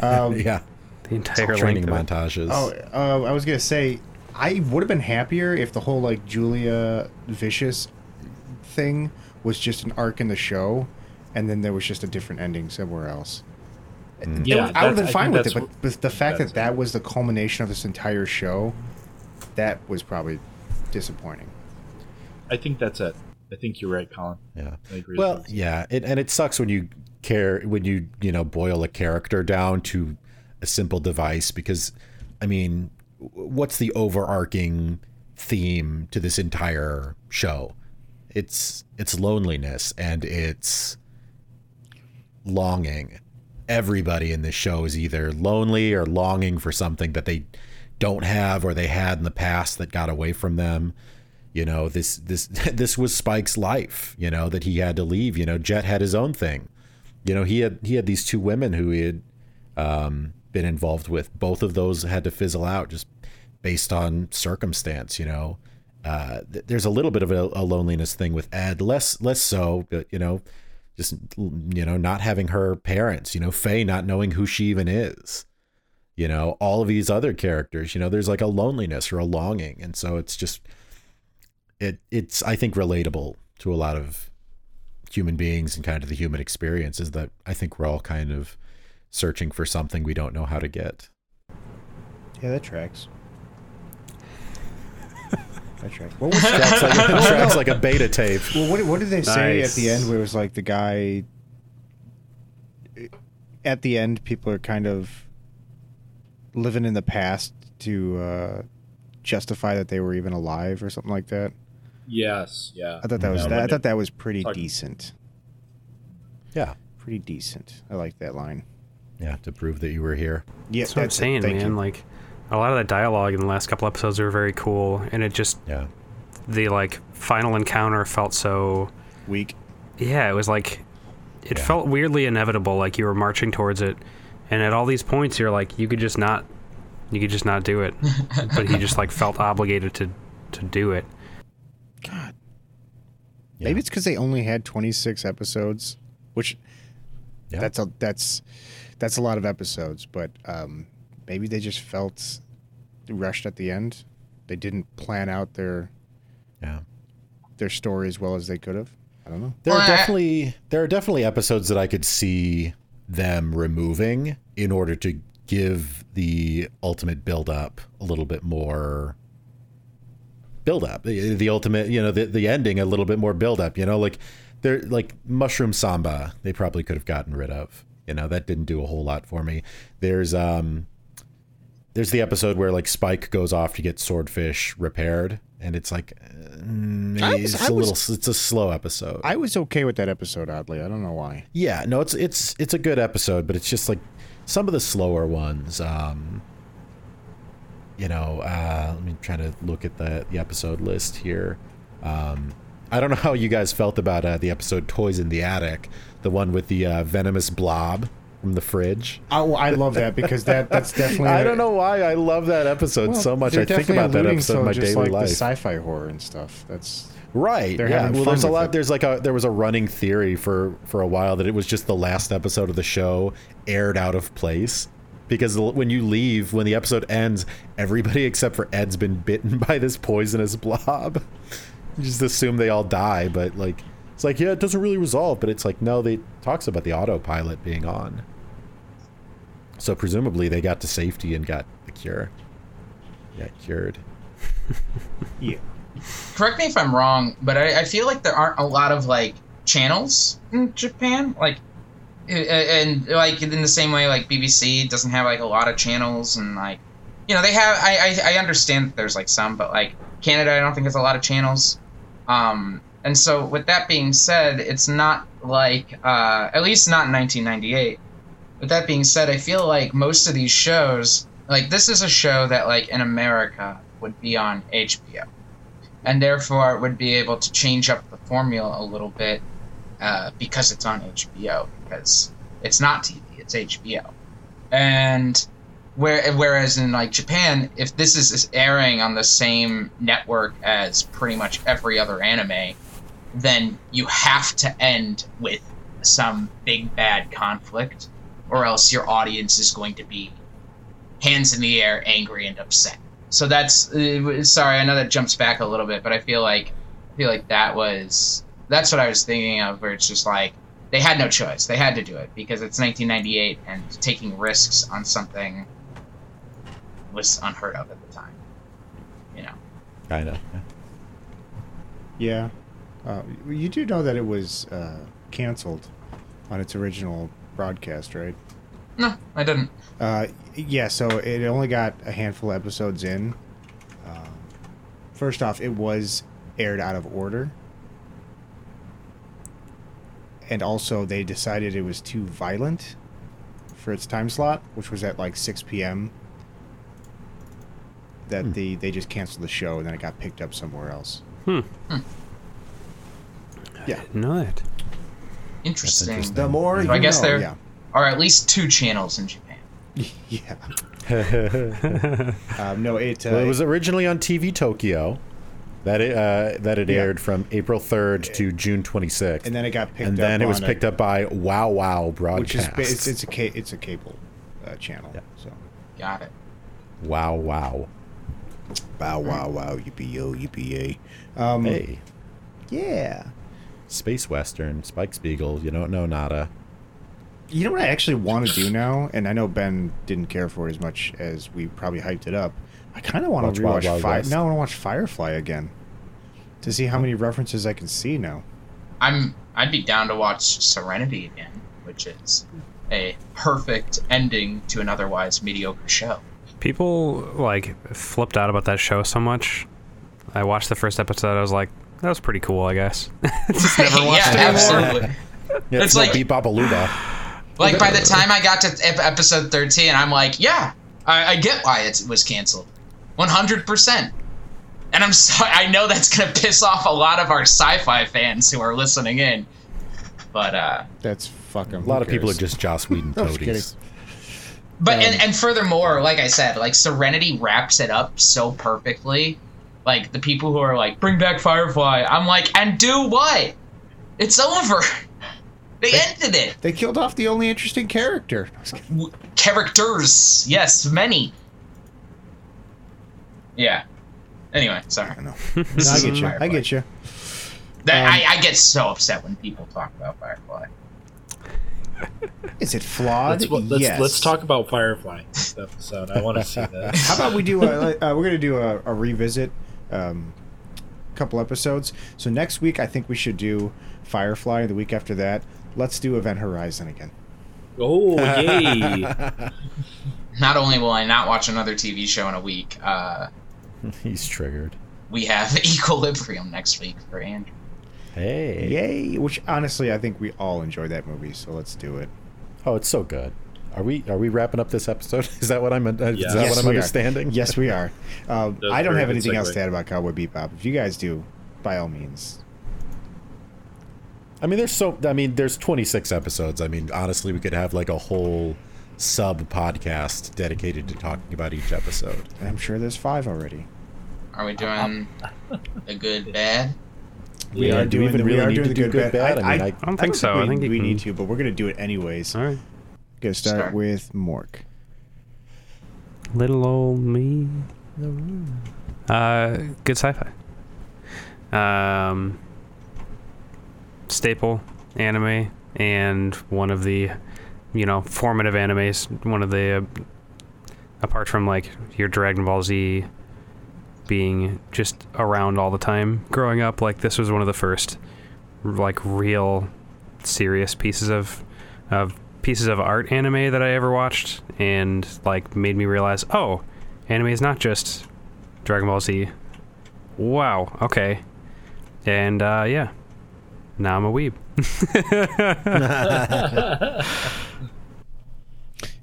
Um, yeah, the entire training length of it. montages. Oh, uh, I was gonna say, I would have been happier if the whole like Julia Vicious thing was just an arc in the show, and then there was just a different ending somewhere else. It Yeah, was- I would have been fine with it, but, but the fact that that was the culmination of this entire show, that was probably disappointing. I think that's it. I think you're right, Colin. Yeah. I agree. Well, with yeah, it, and it sucks when you care when you you know boil a character down to a simple device because, I mean, what's the overarching theme to this entire show? It's it's loneliness and it's longing. Everybody in this show is either lonely or longing for something that they don't have or they had in the past that got away from them you know this this this was spike's life you know that he had to leave you know jet had his own thing you know he had he had these two women who he had um, been involved with. Both of those had to fizzle out just based on circumstance you know? Uh, th- there's a little bit of a, a loneliness thing with ed less less so but you know just you know not having her parents you know faye not knowing who she even is you know? All of these other characters you know there's like a loneliness or a longing and so it's just it it's I think relatable to a lot of human beings and kind of the human experience is that I think we're all kind of searching for something we don't know how to get. Yeah, that tracks. that tracks. What was Tracks like, tracks like a beta tape. Well, what, what did they say Nice. at the end where it was like the guy. At the end, people are kind of living in the past to uh, justify that they were even alive or something like that. Yes, yeah. I thought that was Yeah, that, I thought that was pretty Talk- decent. Yeah, Pretty decent. I like that line. yeah, to prove that you were here. Yeah, That's what I'm saying, thank man. you. Like a lot of that dialogue in the last couple episodes were very cool, and it just Yeah, the like final encounter felt so Weak. yeah, it was like it Yeah. felt weirdly inevitable, like you were marching towards it, and at all these points you're like you could just not, you could just not do it, but he just like felt obligated to to do it. God. Yeah. Maybe it's because they only had 26 episodes, which Yeah. that's a that's that's a lot of episodes. But um, maybe they just felt rushed at the end. They didn't plan out their yeah. their story as well as they could have. I don't know. There are definitely there are definitely episodes that I could see them removing in order to give the ultimate build up a little bit more build up. The, the ultimate, you know, the the ending a little bit more build up, you know, like they're like Mushroom Samba, they probably could have gotten rid of. You know, that didn't do a whole lot for me. There's um there's the episode where like Spike goes off to get swordfish repaired and it's like uh, was- it's I a was- little it's a slow episode. I was okay with that episode. Oddly, I don't know why. Yeah, no, it's it's it's a good episode, but it's just like some of the slower ones. Um, you know, uh, let me try to look at the the episode list here. Um, I don't know how you guys felt about uh, the episode "Toys in the Attic," the one with the uh, venomous blob from the fridge. Oh, I love that because that that's definitely. I don't know why I love that episode Well, so much. I think about that episode in my just daily like life. The sci-fi horror and stuff. That's Right. Yeah. well, there's a lot. it. There's like a there was a running theory for for a while that it was just the last episode of the show aired out of place because when you leave, when the episode ends, everybody except for Ed's been bitten by this poisonous blob. you just assume they all die, but like it's like yeah, it doesn't really resolve. But it's like no, they talks about the autopilot being on. So presumably they got to safety and got the cure. Got cured. yeah. correct me if I'm wrong, but I, I feel like there aren't a lot of like channels in Japan, like, uh, and like in the same way like BBC doesn't have like a lot of channels, and like, you know, they have. I I, I understand that there's like some, but like Canada, I don't think has a lot of channels. Um, and so with that being said, it's not like uh, at least not in 1998. With that being said, I feel like most of these shows, like this is a show that like in America would be on HBO and therefore would be able to change up the formula a little bit uh, because it's on HBO because it's not TV, it's HBO. And where, whereas in like Japan, if this is airing on the same network as pretty much every other anime, then you have to end with some big bad conflict, or else your audience is going to be hands in the air, angry and upset. so that's uh, sorry. I know that jumps back a little bit, but I feel like I feel like that was that's what I was thinking of, where it's just like they had no choice. They had to do it because it's 1998 and taking risks on something was unheard of at the time. You know. Kind of. Yeah. Uh, you do know that it was uh, canceled on its original broadcast, right? No, I didn't. Uh, yeah, so it only got a handful of episodes in. Um, first off, it was aired out of order. And also, they decided it was too violent for its time slot, which was at like 6 p.m. That Hmm. they, they just canceled the show and then it got picked up somewhere else. Hmm. Yeah. Didn't know that. Interesting. interesting. The more So I guess know, there- yeah. Are at least two channels in Japan. yeah. Um, no, it, uh, well, it was originally on TV Tokyo. That it, uh, that it Yeah. aired from April 3rd to June 26th. and then it got picked up. and up. then it was on a- picked up by WOWOW Broadcast. which is it's, it's a ca- it's a cable uh, channel. Yeah. So Got it. wow Wow. bow wow wow yippee yo yippee. Um, Hey, yeah. Space Western, Spike Spiegel. You don't know nada. You know what I actually want to do now, and I know Ben didn't care for it as much as we probably hyped it up. I kind of want to Wild rewatch Wild Fire. West. No, I want to watch Firefly again to see how many references I can see now. I'm I'd be down to watch Serenity again, which is a perfect ending to an otherwise mediocre show. People like flipped out about that show so much. I watched the first episode. I was like, that was pretty cool. I guess. Just never watched yeah, it absolutely. Yeah, It's no like- Beep Babaluba. Like by the time I got to episode 13, I'm like, yeah, I, I get why it was canceled, 100. percent And I'm sorry, I know that's gonna piss off a lot of our sci-fi fans who are listening in, but uh, That's fucking. A lot of people are just Joss Whedon I'm toadies. But Um, and, and furthermore, like I said, like Serenity wraps it up so perfectly. Like the people who are like, bring back Firefly, I'm like, and do what? It's over. They ended it. They killed off the only interesting character. I was kidding. W- Characters, yes, many. Yeah. Anyway, sorry. I know. No, I get you. I get you. That, Um, I, I get so upset when people talk about Firefly. Is it flawed? Let's, let's, yes. let's talk about Firefly this episode. I want to see that. How about we do a? Uh, we're gonna do a, a revisit, um, couple episodes. So next week, I think we should do Firefly. The week after that, let's do Event Horizon again. Oh, yay! Not only will I not watch another TV show in a week, uh, He's triggered. we have Equilibrium next week for Andrew. Hey. Yay! Which honestly, I think we all enjoy that movie. So let's do it. Oh, it's so good. Are we are we wrapping up this episode? Is that what I'm uh, is that Yes, what I'm we are. understanding? Yes, we are. Uh, That was I don't have good anything else to add about Cowboy Bebop. If you guys do, by all means. I mean, there's so. I mean, there's 26 episodes. I mean, honestly, we could have like a whole sub podcast dedicated to talking about each episode. I'm sure there's five already. Are we doing a good bad? We Yeah, are do we doing. even the, we really are doing the do good, good, bad. bad? I mean, I- I don't think so. We, I think you we can- need to, but we're gonna do it anyways. All right. Gonna start Start. with Mork. Little old me. Uh, good sci-fi. Um, staple anime and one of the, you know, formative animes. One of the, uh, apart from like your Dragon Ball Z being just around all the time growing up, like this was one of the first, like real, serious pieces of, of pieces of art anime that I ever watched, and like made me realize, oh, anime is not just Dragon Ball Z. Wow. Okay. And uh, yeah, now I'm a weeb.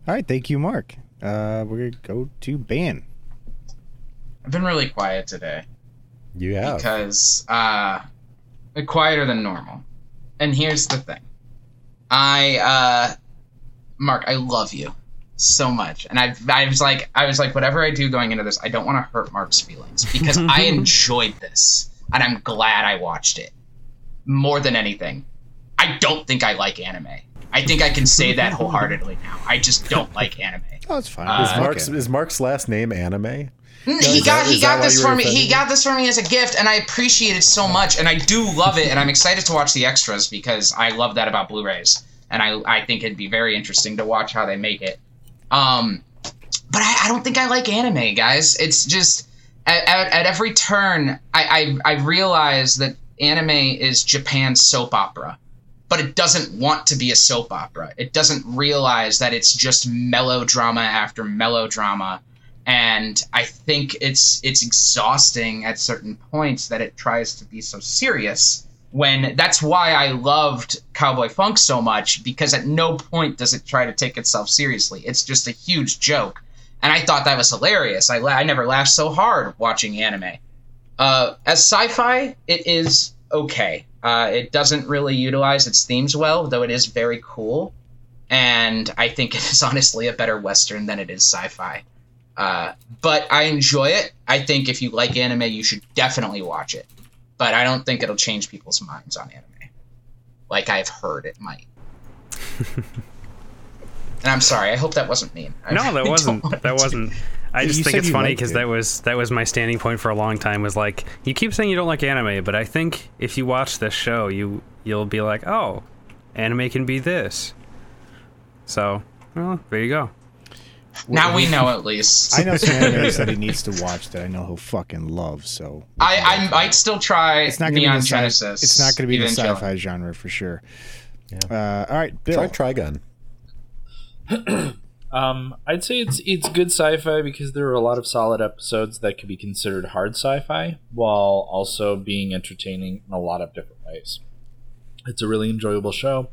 All right, thank you, Mark. Uh, we're gonna go to Ben. I've been really quiet today You have. because uh, quieter than normal. And here's the thing, I uh, Mark, I love you so much, and I I was like I was like whatever I do going into this, I don't want to hurt Mark's feelings because I enjoyed this, and I'm glad I watched it more than anything. I don't think I like anime. I think I can say that wholeheartedly now. I just don't like anime. Oh, it's fine. Uh, is Fuck Mark's it. is Mark's last name anime? he got that- he got this for me. He offended? got this for me as a gift, and I appreciate it so much. And I do love it, and I'm excited to watch the extras because I love that about Blu-rays, and I I think it'd be very interesting to watch how they make it. Um, but I, I don't think I like anime, guys. It's just at, at, at every turn, I, I I realize that anime is Japan's soap opera but it doesn't want to be a soap opera. It doesn't realize that it's just melodrama after melodrama. And I think it's it's exhausting at certain points that it tries to be so serious. When that's why I loved Cowboy Funk so much because at no point does it try to take itself seriously. It's just a huge joke, and I thought that was hilarious. I I never laughed so hard watching anime. Uh, as sci-fi, it is okay. Uh, it doesn't really utilize its themes well, though it is very cool. And I think it is honestly a better western than it is sci-fi. Uh, but I enjoy it. I think if you like anime, you should definitely watch it. But I don't think it'll change people's minds on anime, like I've heard it might. and I'm sorry. I hope that wasn't mean. No, that wasn't. don't want it That to wasn't. I You just think it's funny because it. that was that was my standing point for a long time. Was like you keep saying you don't like anime, but I think if you watch this show, you you'll be like, oh, anime can be this. So, well, there you go. Now we know at least. I know some animes that he needs to watch that I know he'll fucking love. So I, I might still try it's not going to be Neon the sci- Genesis. It's not going to be the sci-fi genre for sure. Uh, all right, Bill. Try Trigun. Um, I'd say it's it's good sci-fi because there are a lot of solid episodes that could be considered hard sci-fi while also being entertaining in a lot of different ways. It's a really enjoyable show.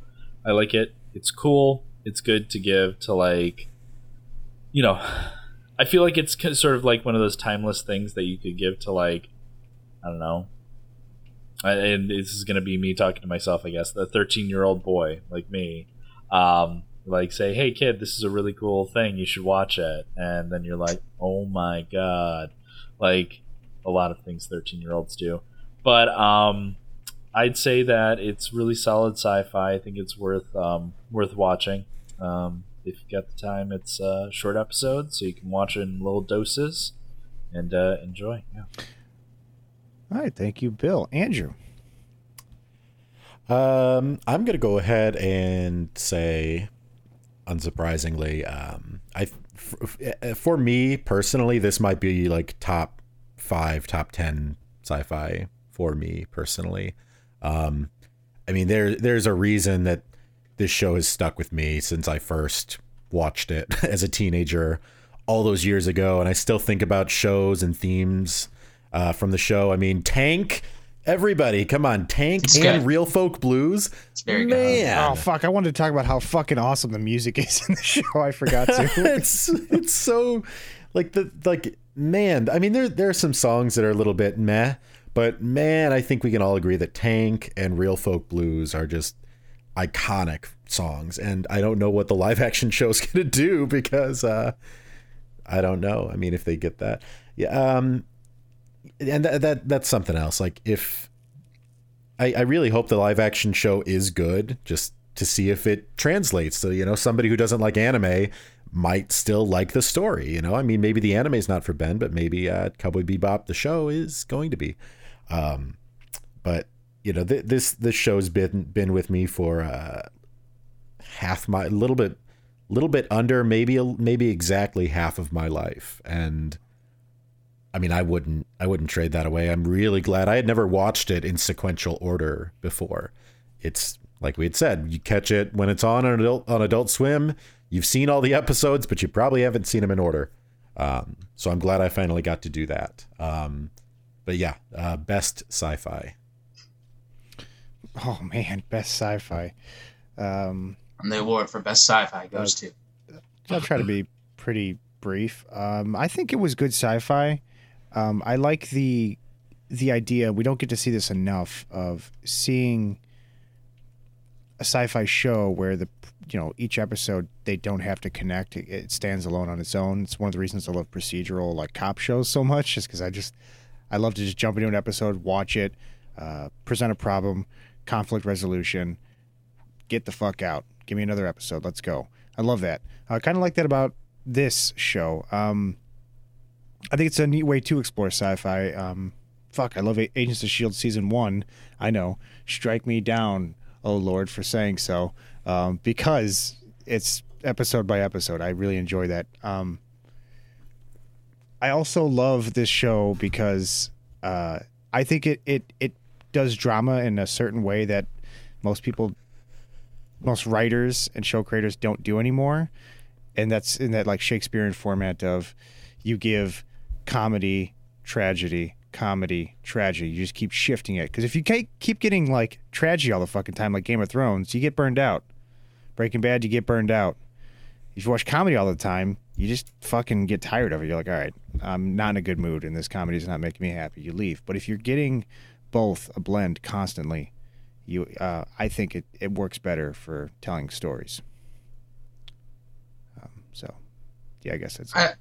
I like it. It's cool. It's good to give to like, you know, I feel like it's sort of like one of those timeless things that you could give to like, I don't know. And this is gonna be me talking to myself, I guess. The thirteen-year-old boy like me. Um, like say, "Hey kid, this is a really cool thing. You should watch it." And then you're like, "Oh my god!" Like a lot of things 13 year olds do. But um, I'd say that it's really solid sci-fi. I think it's worth um, worth watching. Um, if you got the time, it's a short episode, so you can watch it in little doses and uh, enjoy. Yeah. All right, thank you, Bill. Andrew. Um, I'm gonna go ahead and say, unsurprisingly, um, for me personally, this might be like top five, top ten sci-fi for me personally. Um, I mean, there there's a reason that this show has stuck with me since I first watched it as a teenager all those years ago, and I still think about shows and themes uh, from the show. I mean, Tank. Everybody, come on, Tank It's and good. Real Folk Blues. It's very good. Man, Oh fuck! I wanted to talk about how fucking awesome the music is in the show. I forgot to. it's it's so like the like man. I mean, there there are some songs that are a little bit meh, but man, I think we can all agree that Tank and Real Folk Blues are just iconic songs. And I don't know what the live action show's gonna do because uh, I don't know. I mean, if they get that, yeah. Um, and that, that that's something else. Like if I, I really hope the live action show is good, just to see if it translates. So you know, somebody who doesn't like anime might still like the story. You know, I mean, maybe the anime is not for Ben, but maybe uh, Cowboy Bebop the show is going to be. Um, but you know, th- this this show's been been with me for uh, half my little bit little bit under maybe maybe exactly half of my life and I mean, I wouldn't, I wouldn't trade that away. I'm really glad I had never watched it in sequential order before. It's like we had said, you catch it when it's on on Adult, on Adult Swim. You've seen all the episodes, but you probably haven't seen them in order. Um, so I'm glad I finally got to do that. Um, but yeah, uh, best sci-fi. Oh man, best sci-fi. Um, And the award for best sci-fi goes to. I'll try to be pretty brief. Um, I think it was good sci-fi. Um, I like the the idea. We don't get to see this enough of seeing a sci-fi show where the you know each episode they don't have to connect. It, it stands alone on its own. It's one of the reasons I love procedural like cop shows so much, just because I just I love to just jump into an episode, watch it, uh, present a problem, conflict resolution, get the fuck out. Give me another episode. Let's go. I love that. I kind of like that about this show. Um, I think it's a neat way to explore sci-fi. Um, fuck, I love A- Agents of Shield season one. I know, strike me down, oh Lord, for saying so, um, because it's episode by episode. I really enjoy that. Um, I also love this show because uh, I think it, it it does drama in a certain way that most people, most writers and show creators don't do anymore, and that's in that like Shakespearean format of you give comedy, tragedy, comedy, tragedy. You just keep shifting it because if you keep getting like tragedy all the fucking time, like Game of Thrones, you get burned out. Breaking Bad, you get burned out. If you watch comedy all the time, you just fucking get tired of it. You're like, all right, I'm not in a good mood, and this comedy is not making me happy. You leave. But if you're getting both a blend constantly, you, uh, I think it, it works better for telling stories. Um, so, yeah, I guess that's. I,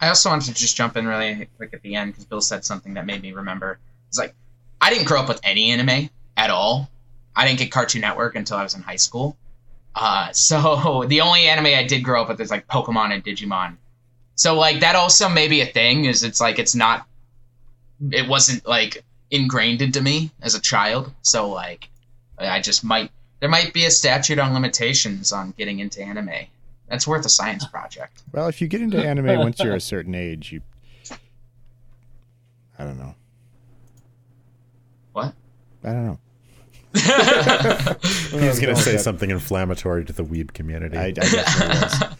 I also wanted to just jump in really quick at the end because Bill said something that made me remember. It's like I didn't grow up with any anime at all. I didn't get Cartoon Network until I was in high school. Uh, so the only anime I did grow up with is like Pokemon and Digimon. So like that also may be a thing. Is it's like it's not. It wasn't like ingrained into me as a child. So like, I just might there might be a statute on limitations on getting into anime. That's worth a science project. Well, if you get into anime once you're a certain age, you. I don't know. What? I don't know. He was going to say something inflammatory to the weeb community. I, I guess.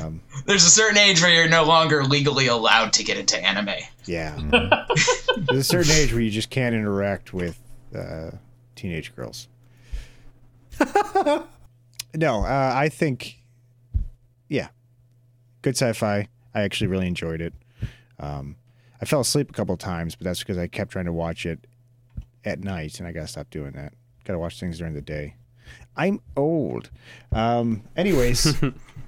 Um, There's a certain age where you're no longer legally allowed to get into anime. yeah. Mm-hmm. There's a certain age where you just can't interact with uh, teenage girls. no, uh, I think, yeah, good sci-fi. I actually really enjoyed it. Um, I fell asleep a couple of times, but that's because I kept trying to watch it at night, and I gotta stop doing that. Gotta watch things during the day. I'm old. Um, anyways,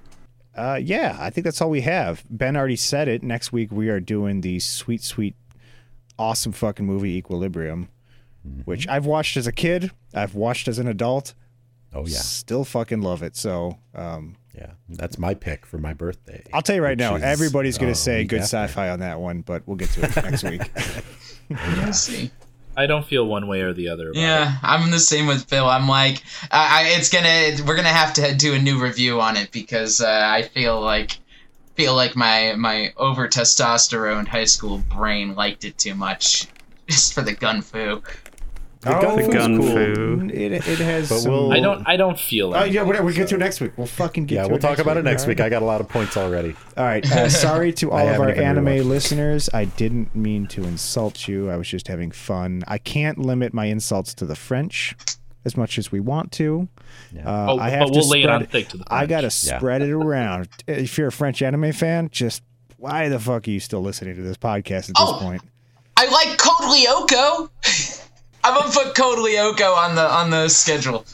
uh, yeah, I think that's all we have. Ben already said it. Next week we are doing the sweet, sweet, awesome fucking movie Equilibrium, which I've watched as a kid. I've watched as an adult. oh, yeah. Still fucking love it. So um, Yeah. That's my pick for my birthday. I'll tell you right now, is, everybody's going uh, to say good sci-fi on that one, but we'll get to it next week. Let's see. I don't feel one way or the other. About Yeah, I'm the same with Phil. I'm like, I, I, it's gonna, we're gonna have to do a new review on it because uh, I feel like, feel like my my over testosterone high school brain liked it too much, just for the gun fu. The Oh, gun The gun cool. foo. it, it has But some- we'll- I don't. I don't feel. Oh, it. yeah, whatever. We get to it next week. We'll fucking get Yeah, to we'll it talk next about it next All week. I got a lot of points already. All right. Uh, sorry to all of our anime rewatched it. listeners. I didn't mean to insult you. I was just having fun. I can't limit my insults to the French as much as we want to. Yeah. Uh, Oh, I have but we'll to lay it on thick to the. I got to French. Yeah. spread it around. If you're a French anime fan, just why the fuck are you still listening to this podcast at this Oh. point? I like Code Lyoko. I'm gonna put Code Lyoko on the on the schedule.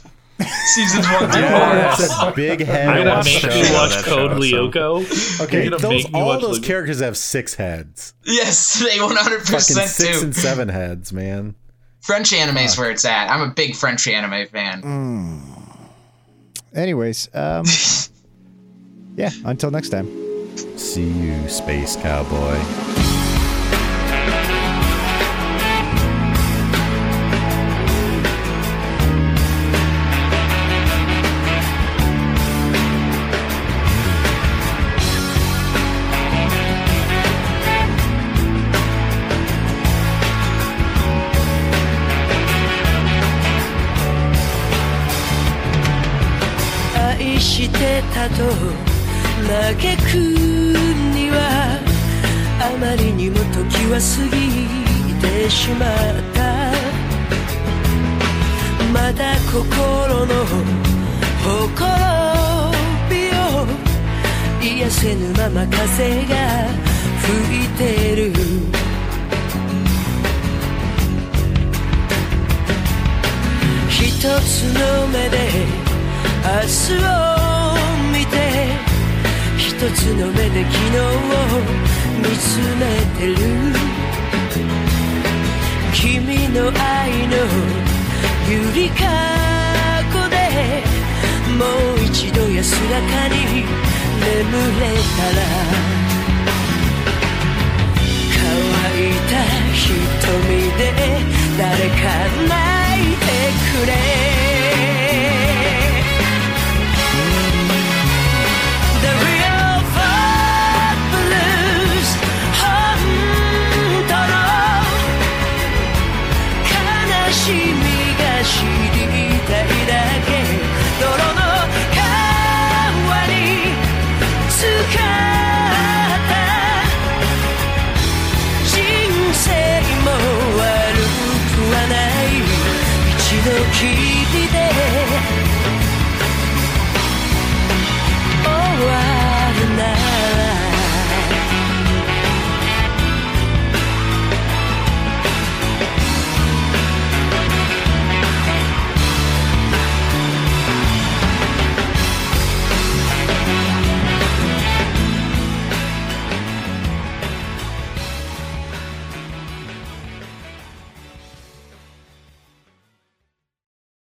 Seasons one through Yeah, four. that's a big head. I'm I gonna watched make the you show, watch that Code show, so- Lyoko. Okay, You're gonna those, make me all watch those Lyoko. characters have six heads. Yes, they 100 Fucking percent six do. and seven heads, man. French anime is where it's at. I'm a big French anime fan. Anyways, um, yeah. Until next time. See you, space cowboy. と嘆くにはあまりにも時は過ぎてしまった。まだ心のほころびを癒せぬまま風が吹いてる。一つの目で明日をつの目で昨日を見つめてる君の愛のゆりかごでもう一度安らかに眠れたら乾いた瞳で誰か泣いてくれ。